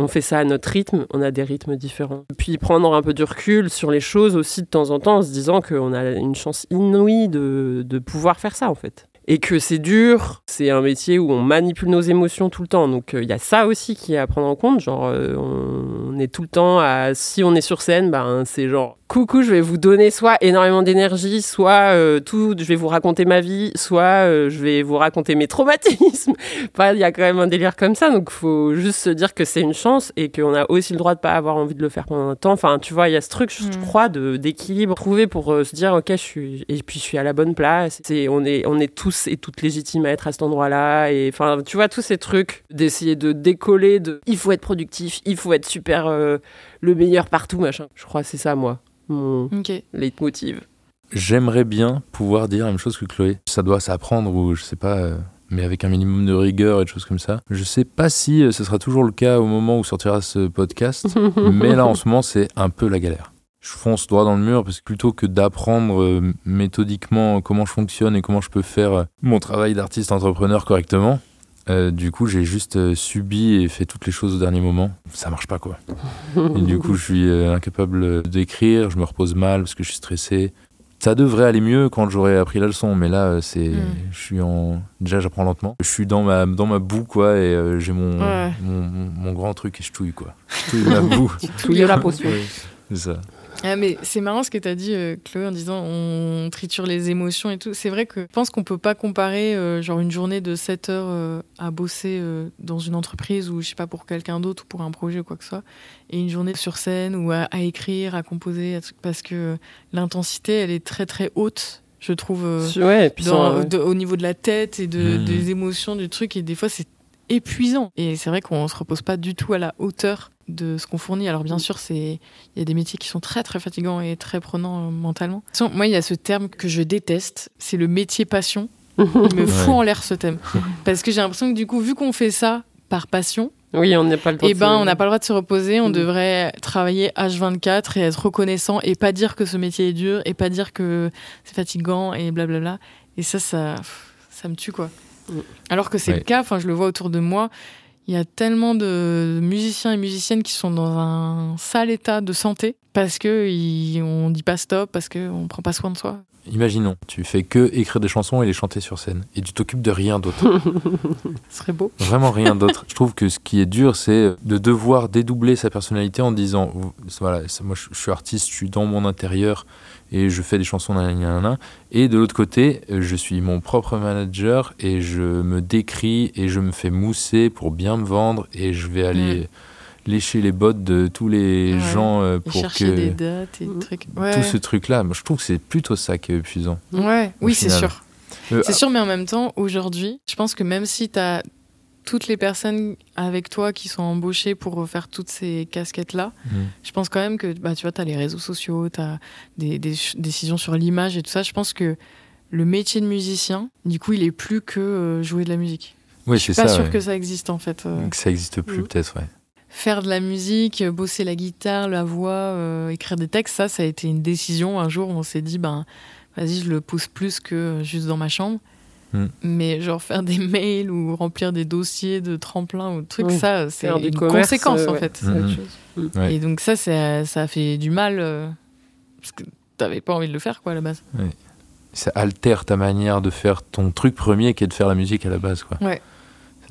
on fait ça à notre rythme, on a des rythmes différents. Puis prendre un peu du recul sur les choses aussi de temps en temps en se disant qu'on a une chance inouïe de, de pouvoir faire ça en fait. Et que c'est dur, c'est un métier où on manipule nos émotions tout le temps. Donc il y a ça aussi qui est à prendre en compte. Genre, euh, on est tout le temps à. Si on est sur scène, ben, c'est genre coucou, je vais vous donner soit énormément d'énergie, soit euh, tout, je vais vous raconter ma vie, soit euh, je vais vous raconter mes traumatismes. Enfin, il y a quand même un délire comme ça, donc faut juste se dire que c'est une chance et qu'on a aussi le droit de pas avoir envie de le faire pendant un temps. Enfin, tu vois, il y a ce truc, je Mm. crois, de d'équilibre trouvé pour euh, se dire ok, je suis et puis je suis à la bonne place. C'est on est on est tous et toutes légitimes à être à cet endroit-là et enfin, tu vois tous ces trucs d'essayer de décoller de il faut être productif, il faut être super euh, le meilleur partout machin. Je crois que c'est ça moi mon leitmotiv. J'aimerais bien pouvoir dire la même chose que Chloé. Ça doit s'apprendre ou je sais pas, euh, mais avec un minimum de rigueur et de choses comme ça. Je sais pas si euh, ce sera toujours le cas au moment où sortira ce podcast, mais là en ce moment c'est un peu la galère. Je fonce droit dans le mur parce que plutôt que d'apprendre euh, méthodiquement comment je fonctionne et comment je peux faire euh, mon travail d'artiste entrepreneur correctement, euh, du coup j'ai juste euh, subi et fait toutes les choses au dernier moment. Ça marche pas quoi. Et du coup, je suis euh, incapable d'écrire, je me repose mal parce que je suis stressé. Ça devrait aller mieux quand j'aurai appris la leçon, mais là, c'est, Mm. je suis en, déjà, j'apprends lentement. Je suis dans ma, dans ma boue, quoi, et euh, j'ai mon, Ouais. mon, mon- mon grand truc et je touille, quoi. Je touille ma boue. Touiller la potion. Ouais, c'est ça. Ah, mais c'est marrant ce que tu as dit, euh, Chloé, en disant on triture les émotions et tout. C'est vrai que je pense qu'on peut pas comparer euh, genre une journée de 7 heures euh, à bosser euh, dans une entreprise ou je sais pas pour quelqu'un d'autre ou pour un projet ou quoi que ce soit, et une journée sur scène ou à, à écrire, à composer, à truc- parce que euh, l'intensité elle est très très haute, je trouve. euh, Ouais, et puis dans- sans- de- au niveau de la tête et de, Mhm. des émotions du truc et des fois c'est épuisant et c'est vrai qu'on se repose pas du tout à la hauteur de ce qu'on fournit alors bien sûr c'est il y a des métiers qui sont très très fatigants et très prenants euh, mentalement moi il y a ce terme que je déteste c'est le métier passion il me fout Ouais. en l'air ce thème parce que j'ai l'impression que du coup vu qu'on fait ça par passion Oui, on n'est pas le temps eh ben, se- on n'a pas le droit de se reposer. On Mm. devrait travailler H24 et être reconnaissant et pas dire que ce métier est dur et pas dire que c'est fatigant et blablabla. Et ça, ça, ça me tue, quoi. Mm. Alors que c'est Ouais. le cas, enfin, je le vois autour de moi. Il y a tellement de musiciens et musiciennes qui sont dans un sale état de santé parce que on dit pas stop, parce qu'on prend pas soin de soi. Imaginons, tu fais que écrire des chansons et les chanter sur scène, et tu t'occupes de rien d'autre. Ce serait beau. Vraiment rien d'autre. Je trouve que ce qui est dur, c'est de devoir dédoubler sa personnalité en disant voilà, moi je suis artiste, je suis dans mon intérieur et je fais des chansons, nanana, et de l'autre côté, je suis mon propre manager et je me décris et je me fais mousser pour bien me vendre et je vais aller lécher les bottes de tous les Ouais. gens euh, pour chercher que des dates et des trucs. Ouais, tout ce truc-là, je trouve que c'est plutôt ça qui est épuisant. ouais. oui, c'est sûr. Euh, C'est sûr, mais en même temps, aujourd'hui, je pense que même si tu as toutes les personnes avec toi qui sont embauchées pour faire toutes ces casquettes-là, Mm. je pense quand même que bah, tu vois, tu as les réseaux sociaux, tu as des, décisions sur l'image et tout ça. Je pense que le métier de musicien, du coup, il est plus que euh, jouer de la musique. oui, je suis pas ça. ouais. que ça existe en fait. euh. Que ça existe plus Mm. peut-être, ouais. Faire de la musique, bosser la guitare, la voix, euh, écrire des textes, ça, ça a été une décision. Un jour, on s'est dit, ben, vas-y, je le pousse plus que juste dans ma chambre. Mm. Mais genre faire des mails ou remplir des dossiers de tremplin ou trucs, ça, c'est une commerce, conséquence euh, en fait. chose. Ouais. Et donc ça, ça a fait du mal euh, parce que t'avais pas envie de le faire quoi à la base. ça altère ta manière de faire ton truc premier qui est de faire la musique à la base quoi. Ouais.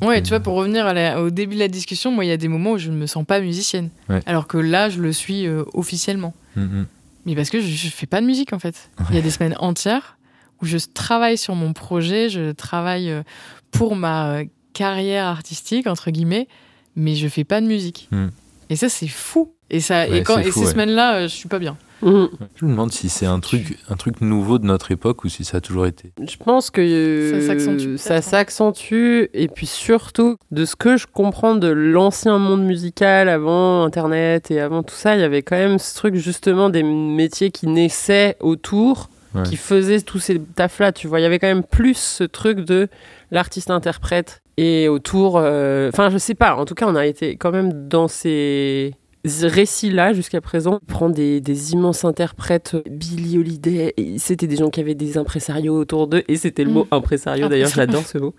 Ouais, fait- tu vois, pour revenir à la- au début de la discussion, moi, il y a des moments où je ne me sens pas musicienne. Ouais. Alors que là, je le suis euh, officiellement. Mhm. Mais parce que je, je fais pas de musique en fait. Il y a des semaines entières où je travaille sur mon projet, je travaille euh, pour ma euh, carrière artistique entre guillemets, mais je fais pas de musique. Hmm. Et ça c'est fou. Et ça Ouais, et quand c'est et fou, ces ouais. semaines-là, euh, je suis pas bien. Mhm. Je me demande si c'est un truc, un truc nouveau de notre époque ou si ça a toujours été. Je pense que euh, Ça s'accentue ça peut-être, hein. s'accentue et puis surtout de ce que je comprends de l'ancien monde musical avant internet et avant tout ça, il y avait quand même ce truc justement des métiers qui naissaient autour, Ouais. qui faisaient tous ces tafs là, tu vois, il y avait quand même plus ce truc de l'artiste interprète et autour euh, enfin je sais pas, en tout cas on a été quand même dans ces récits-là jusqu'à présent, prendre des, des immenses interprètes, Billy Holiday, c'était des gens qui avaient des impresarios autour d'eux, et c'était le Mm. mot impresario d'ailleurs, j'adore ce mot.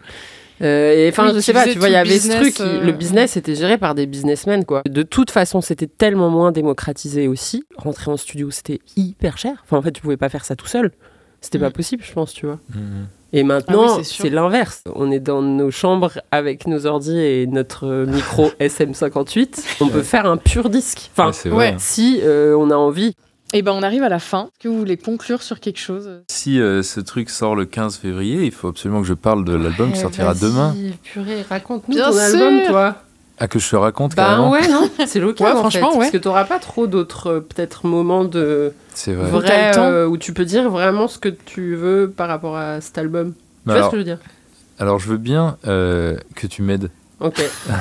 Euh, et enfin, Oui, je sais pas, tu vois, il y avait ce business, truc, qui- euh, le business était géré par des businessmen, quoi. De toute façon, c'était tellement moins démocratisé aussi. Rentrer en studio, c'était hyper cher. Enfin, en fait, tu pouvais pas faire ça tout seul. C'était Mm. pas possible, je pense, tu vois. Mhm. Et maintenant, Ah oui, c'est l'inverse. On est dans nos chambres avec nos ordi et notre micro SM58. On peut faire un pur disque. Enfin, Ouais, vrai. ouais. hein. si euh, on a envie. Et ben on arrive à la fin. Est-ce que vous voulez conclure sur quelque chose? Si euh, ce truc sort le 15 février, il faut absolument que je parle de l'album qui Eh, sortira demain. Purée, raconte-nous Bien ton album, toi. Ah, que je te raconte Bah carrément ouais, non C'est l'occasion, Ouais, en franchement, fait. ouais. Parce que t'auras pas trop d'autres, euh, peut-être, moments de C'est vrai. Euh, où tu peux dire vraiment ce que tu veux par rapport à cet album. Tu Mais vois alors, ce que je veux dire? alors, je veux bien euh, que tu m'aides. Ok.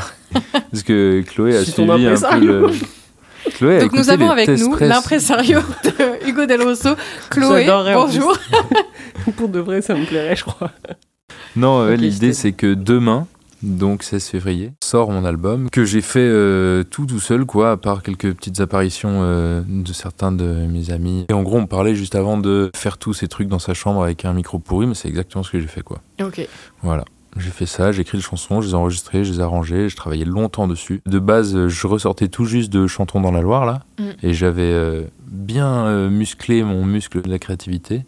Parce que Chloé a suivi un peu le. Chloé a Donc nous avons avec nous presse. l'impresario de Hugo Del Rosso, Chloé. Bonjour. Pour de vrai, ça me plairait, je crois. Non, l'idée c'est que demain, donc 16 février, sort mon album que j'ai fait euh, tout tout seul, quoi, à part quelques petites apparitions euh, de certains de mes amis. Et en gros, on parlait juste avant de faire tous ces trucs dans sa chambre avec un micro pourri, mais c'est exactement ce que j'ai fait, quoi. Ok. Voilà. J'ai fait ça, j'ai écrit les chansons, je les ai enregistrées, je les ai arrangées, je travaillais longtemps dessus. De base, je ressortais tout juste de Chantons dans la Loire, là, Mm. et j'avais euh, bien musclé mon muscle de la créativité.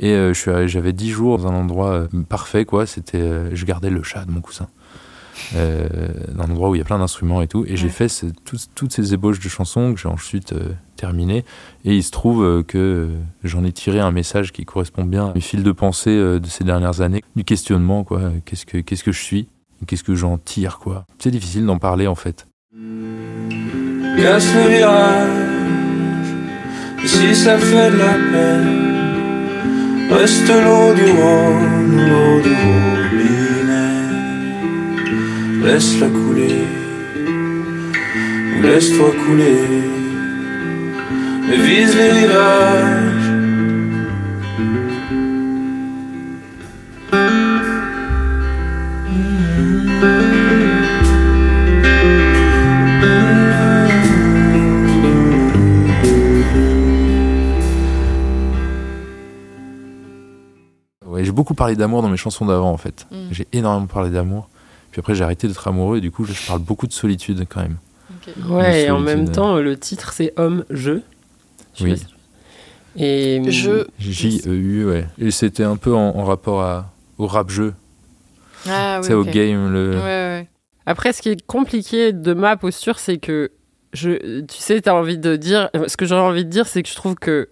Et euh, j'avais 10 jours dans un endroit euh, parfait, quoi. C'était, euh, je gardais le chat de mon coussin. Euh, dans un endroit où il y a plein d'instruments et tout. Et j'ai fait ce- toutes ces ébauches de chansons que j'ai ensuite euh, terminées. Et il se trouve euh, que euh, j'en ai tiré un message qui correspond bien à mes fils de pensée euh, de ces dernières années. Du questionnement, quoi. Qu'est-ce que, qu'est-ce que je suis? Qu'est-ce que j'en tire, quoi? C'est difficile d'en parler, en fait. Casse le virage, si ça fait de la peine, reste l'eau du Rhône, l'eau du robinet. Laisse-la couler, ou laisse-toi couler, mais vise les rivages. Ouais, j'ai beaucoup parlé d'amour dans mes chansons d'avant, en fait. Mm. J'ai énormément parlé d'amour. Puis après, j'ai arrêté d'être amoureux, et du coup, je parle beaucoup de solitude, quand même. Ouais, et en même temps, le titre, c'est Homme, je. Je sais Oui. Et Je. J-E-U, ouais. Et c'était un peu en, en rapport à, au rap-jeu, Ah tu oui. sais, au game. Le... Ouais, ouais. Après, ce qui est compliqué de ma posture, c'est que je, tu sais, t'as envie de dire. Ce que j'aurais envie de dire, c'est que je trouve que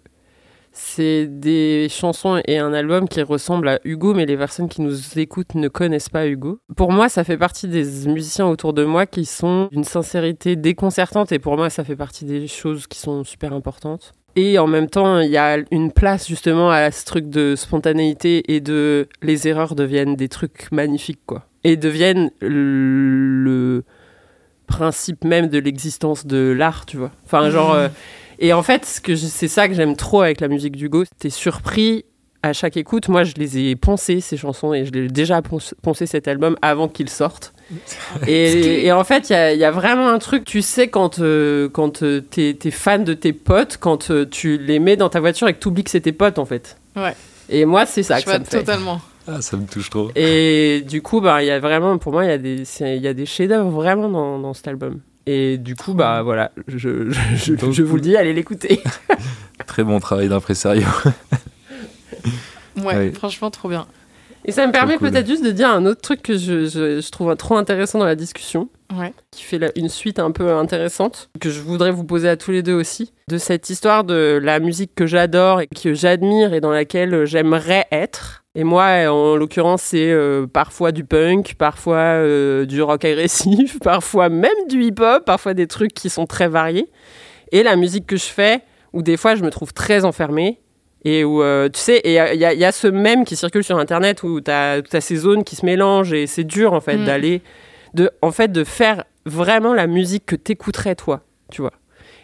c'est des chansons et un album qui ressemblent à Hugo, mais les personnes qui nous écoutent ne connaissent pas Hugo. Pour moi, ça fait partie des musiciens autour de moi qui sont d'une sincérité déconcertante, et pour moi, ça fait partie des choses qui sont super importantes. Et en même temps, il y a une place justement à ce truc de spontanéité et de les erreurs deviennent des trucs magnifiques, quoi. Et deviennent le principe même de l'existence de l'art, tu vois. Enfin, genre. euh, et en fait, ce que je- c'est ça que j'aime trop avec la musique d'Hugo. T'es surpris à chaque écoute. Moi, je les ai poncées, ces chansons, et je l'ai déjà poncé cet album avant qu'il sorte. Et, et en fait, il y a, il y a vraiment un truc, tu sais, quand, euh, quand euh, t'es es fan de tes potes, quand euh, tu les mets dans ta voiture et que t'oublies que c'est tes potes, en fait. Ouais. Et moi, c'est ça Je que ça me fait. totalement. Ah, ça me touche trop. Et du coup, bah, il y a vraiment, pour moi, il y a des, c'est- il y a des chefs-d'œuvre vraiment dans, dans cet album. Et du coup, bah voilà, je, je, je, Donc, je vous le dis, allez l'écouter. Très bon travail d'impresario. Ouais, Ouais. franchement, trop bien. Et ça me permet cool. peut-être juste de dire un autre truc que je, je, je trouve trop intéressant dans la discussion. Ouais. qui fait la- une suite un peu intéressante, que je voudrais vous poser à tous les deux aussi, de cette histoire de la musique que j'adore et que j'admire et dans laquelle j'aimerais être. Et moi, en l'occurrence, c'est euh, parfois du punk, parfois euh, du rock agressif, parfois même du hip-hop, parfois des trucs qui sont très variés. Et la musique que je fais, où des fois je me trouve très enfermée, et où, euh, tu sais, y, y il y a ce même qui circule sur Internet où tu as, ces zones qui se mélangent et c'est dur en fait Mm. d'aller, de, en fait, de faire vraiment la musique que t'écouterais toi, tu vois.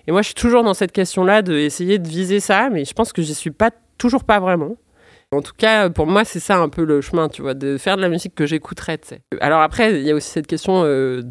Et moi, je suis toujours dans cette question-là d'essayer de viser ça, mais je pense que j'y suis pas, toujours pas vraiment. En tout cas, pour moi, c'est ça un peu le chemin, tu vois, de faire de la musique que j'écouterais, tu sais. Alors après, il y a aussi cette question, euh,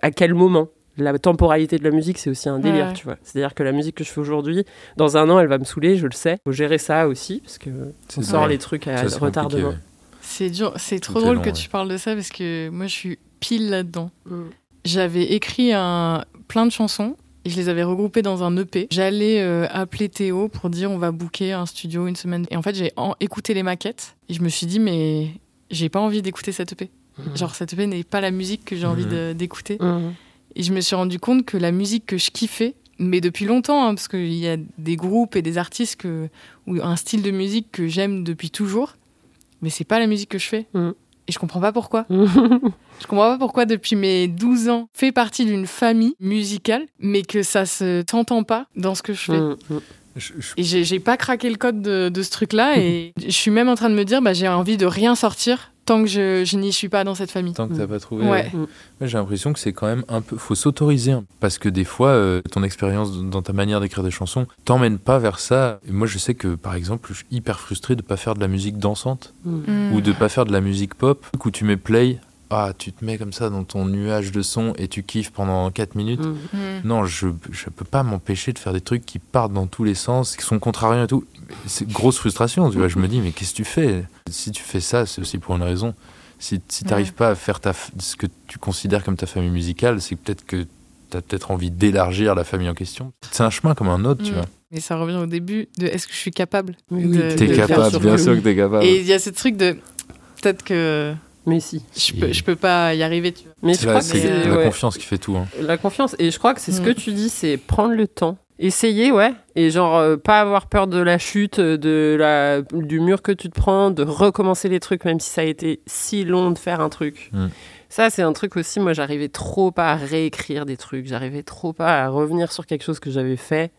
à quel moment? La temporalité de la musique, c'est aussi un délire, Ouais. tu vois. C'est-à-dire que la musique que je fais aujourd'hui, dans un an, elle va me saouler, je le sais. Faut gérer ça aussi, parce que on sort les trucs à Ça, retardement. C'est dur, c'est trop drôle long, que ouais. tu parles de ça parce que moi je suis pile là-dedans. Mm. J'avais écrit un, plein de chansons et je les avais regroupées dans un EP. J'allais euh, appeler Théo pour dire on va booker un studio une semaine. Et en fait j'ai en- écouté les maquettes et je me suis dit mais j'ai pas envie d'écouter cette EP. Mm. Genre cette EP n'est pas la musique que j'ai envie Mhm. de- d'écouter. Mhm. Et je me suis rendu compte que la musique que je kiffais, mais depuis longtemps, hein, parce qu'il y a des groupes et des artistes que, ou un style de musique que j'aime depuis toujours, mais c'est pas la musique que je fais. Et je comprends pas pourquoi. Je comprends pas pourquoi depuis mes 12 ans, je fais partie d'une famille musicale, mais que ça se s'entend pas dans ce que je fais. Je- je- Et j'ai j'ai pas craqué le code de, de ce truc-là, et je suis même en train de me dire, bah, j'ai envie de rien sortir tant que je, je n'y suis pas dans cette famille. Tant que t'as pas trouvé. Ouais. ouais. Ouais, j'ai l'impression que c'est quand même un peu. Faut s'autoriser. hein, parce que des fois, euh, ton expérience dans ta manière d'écrire des chansons t'emmène pas vers ça. Et moi, je sais que par exemple, je suis hyper frustré de pas faire de la musique dansante. Mm. ou de pas faire de la musique pop où tu mets play. Ah, tu te mets comme ça dans ton nuage de son et tu kiffes pendant 4 minutes. Mhm. Mm. Non, je je peux pas m'empêcher de faire des trucs qui partent dans tous les sens, qui sont contrariants et tout. C'est grosse frustration, tu vois. Je me dis, mais qu'est-ce que tu fais? Si tu fais ça, c'est aussi pour une raison. Si, si t'arrives Ouais. pas à faire ta, ce que tu considères comme ta famille musicale, c'est peut-être que t'as peut-être envie d'élargir la famille en question. C'est un chemin comme un autre, tu Mm. vois. Mais ça revient au début de est-ce que je suis capable Oui, T'es capable, bien le- sûr que t'es capable. Et il y a ce truc de peut-être que Mais si. je peux, je peux pas y arriver. Tu vois. Mais C'est je la, crois que c'est la ouais, confiance qui fait tout. hein. la confiance. Et je crois que c'est ce Mm. que tu dis, c'est prendre le temps. Essayer, ouais. Et genre, euh, pas avoir peur de la chute, de la, du mur que tu te prends, de recommencer les trucs, même si ça a été si long de faire un truc. Mm. Ça, c'est un truc aussi. Moi, j'arrivais trop pas à réécrire des trucs. J'arrivais trop pas à revenir sur quelque chose que j'avais fait.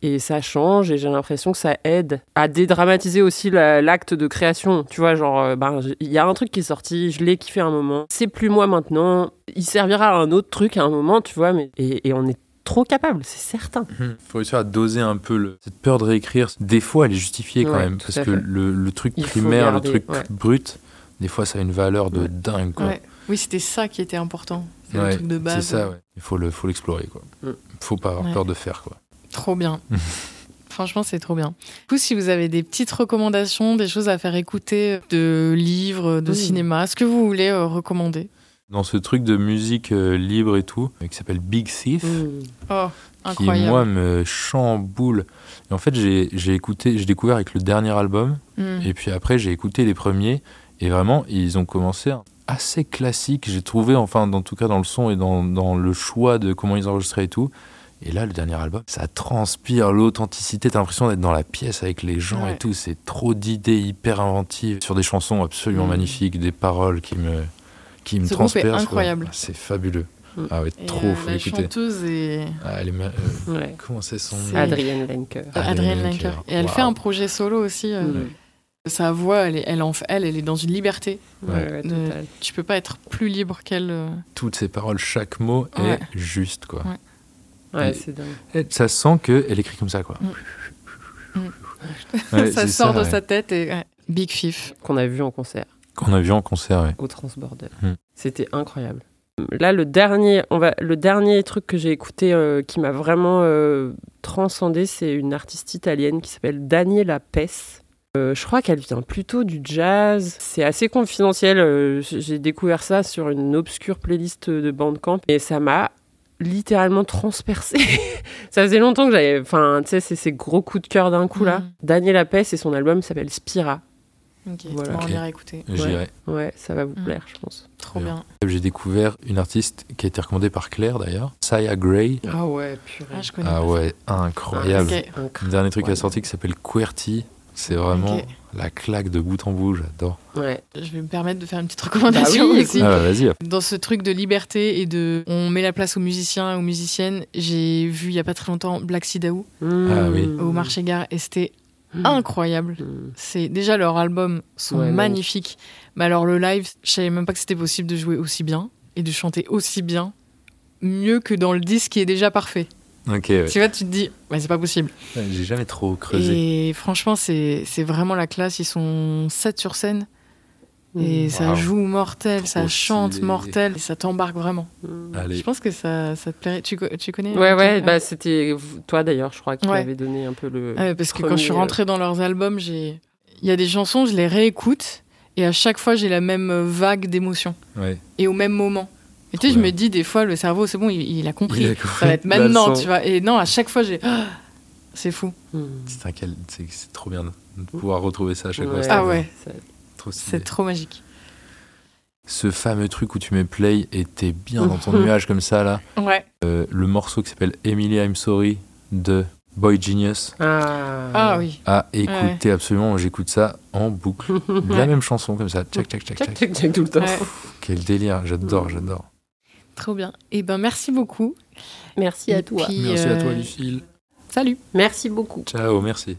Et ça change, et j'ai l'impression que ça aide à dédramatiser aussi la- l'acte de création. Tu vois, genre, euh, ben, il y a un truc qui est sorti, je l'ai kiffé un moment. C'est plus moi maintenant. Il servira à un autre truc à un moment, tu vois, mais et, et on est trop capable, c'est certain. Il faut réussir à doser un peu le... cette peur de réécrire. Des fois, elle est justifiée quand Ouais, même, parce que le, le truc Il primaire, garder, le truc ouais. brut, des fois, ça a une valeur de Ouais. dingue. Quoi. Ouais. Oui, c'était ça qui était important. C'est Ouais, le truc de base. C'est ça, ouais. Il faut le, faut l'explorer, quoi. Mm. Faut pas avoir Ouais. peur de faire, quoi. Trop bien. Franchement, c'est trop bien. Du coup, si vous avez des petites recommandations, des choses à faire écouter, de livres, de Mmh. cinéma, ce que vous voulez euh, recommander. Dans ce truc de musique euh, libre et tout, euh, qui s'appelle Big Thief, Mm. Oh, qui incroyable. moi me chamboule. Et en fait, j'ai j'ai écouté, j'ai découvert avec le dernier album, Mm. et puis après j'ai écouté les premiers, et vraiment ils ont commencé assez classique. J'ai trouvé, enfin, en tout cas dans le son et dans, dans le choix de comment ils enregistraient et tout. Et là, le dernier album, ça transpire l'authenticité. T'as l'impression d'être dans la pièce avec les gens Ouais. et tout. C'est trop d'idées hyper inventives sur des chansons absolument Mm. magnifiques, des paroles qui me, qui me Ce transpercent. quoi. incroyable. C'est fabuleux. Mm. Ah ouais, Et, trop, euh, faut la l'écouter. chanteuse est Ah, elle est ma- euh, Ouais. comment c'est son C'est- nom Adrienne Lenker. Adrienne Lenker. Et elle fait un projet solo aussi. euh, Mm. Sa voix, elle, est, elle, en, elle, elle est dans une liberté. Ouais, ouais, Euh. Tu peux pas être plus libre qu'elle. euh. Toutes ces paroles, chaque mot Ouais. est juste, quoi. Ouais. Ouais, c'est dingue. Ça sent qu'elle écrit comme ça, quoi. Mm. Mm. Ouais, ça sort de ouais. sa tête et. ouais. Big Fif. Qu'on a vu en concert. Qu'on a vu en concert, ouais. au Transborder. Hmm. C'était incroyable. Là, le dernier, on va, le dernier truc que j'ai écouté euh, qui m'a vraiment euh, transcendé, c'est une artiste italienne qui s'appelle Daniela Pes. Euh, je crois qu'elle vient plutôt du jazz. C'est assez confidentiel. euh, j'ai découvert ça sur une obscure playlist de Bandcamp et ça m'a littéralement transpercé. ça faisait longtemps que j'avais. Enfin, tu sais, c'est ces gros coups de cœur d'un coup là. Mhm. Daniela Pes et son album s'appelle Spira. Ok, Voilà. bon, on ira écouter. J'irai. Ouais, ça va vous Mm. plaire, je pense. Trop Bien. bien. J'ai découvert une artiste qui a été recommandée par Claire d'ailleurs, Saya Gray. Ah ouais, purée. Ah, je connais Ah pas ouais, incroyable. Dernier truc qui a Incroyable. sorti qui s'appelle QWERTY, c'est vraiment la claque de bout en bout, j'adore. Ouais. Je vais me permettre de faire une petite recommandation Bah oui, aussi. Ah bah vas-y. Dans ce truc de liberté et de on met la place aux musiciens et aux musiciennes, j'ai vu il y a pas très longtemps Black Sidaou Ah oui. au marché gare et c'était Mm. incroyable. Mm. C'est déjà leurs albums sont Ouais, magnifiques, mais alors le live, je savais même pas que c'était possible de jouer aussi bien et de chanter aussi bien, mieux que dans le disque qui est déjà parfait. Ouais. Tu vois, tu te dis, ouais, c'est pas possible. Ouais, J'ai jamais trop creusé. Et franchement, c'est c'est vraiment la classe. Ils sont 7 sur scène et ça joue mortel, ça chante stylé. mortel, et ça t'embarque vraiment. Mm. Allez. Je pense que ça, ça te plairait. Tu, tu connais Ouais, euh, ouais, bah c'était toi d'ailleurs, je crois, qui Ouais. m'avait donné un peu le. Ah ouais, parce que quand je suis premier, rentrée dans leurs albums, j'ai. Il y a des chansons, je les réécoute et à chaque fois, j'ai la même euh, vague d'émotions Ouais. et au même moment. Et tu sais, je me dis des fois, le cerveau, c'est bon, il, il a compris. Il a compris. Ça va être maintenant, tu vois. Et non, à chaque fois, j'ai. Ah, c'est fou. Mm. C'est trop bien de pouvoir retrouver ça à chaque fois. Ouais, Ah ouais. C'est trop magique. Ce fameux truc où tu mets play et t'es bien dans ton nuage comme ça là. Ouais. Euh, le morceau qui s'appelle Emily I'm Sorry de Boy Genius. Ah, Ah oui. À écouter absolument, j'écoute ça en boucle. La même chanson comme ça, tchac tchac tchac Tchac, tchac. tchac, tchac, tout le temps. Ouais. Quel délire, j'adore, j'adore. Trop bien. Et ben, merci beaucoup. Merci Et à toi. puis, Merci à toi euh, Lucille. Salut. Merci beaucoup. Ciao, merci.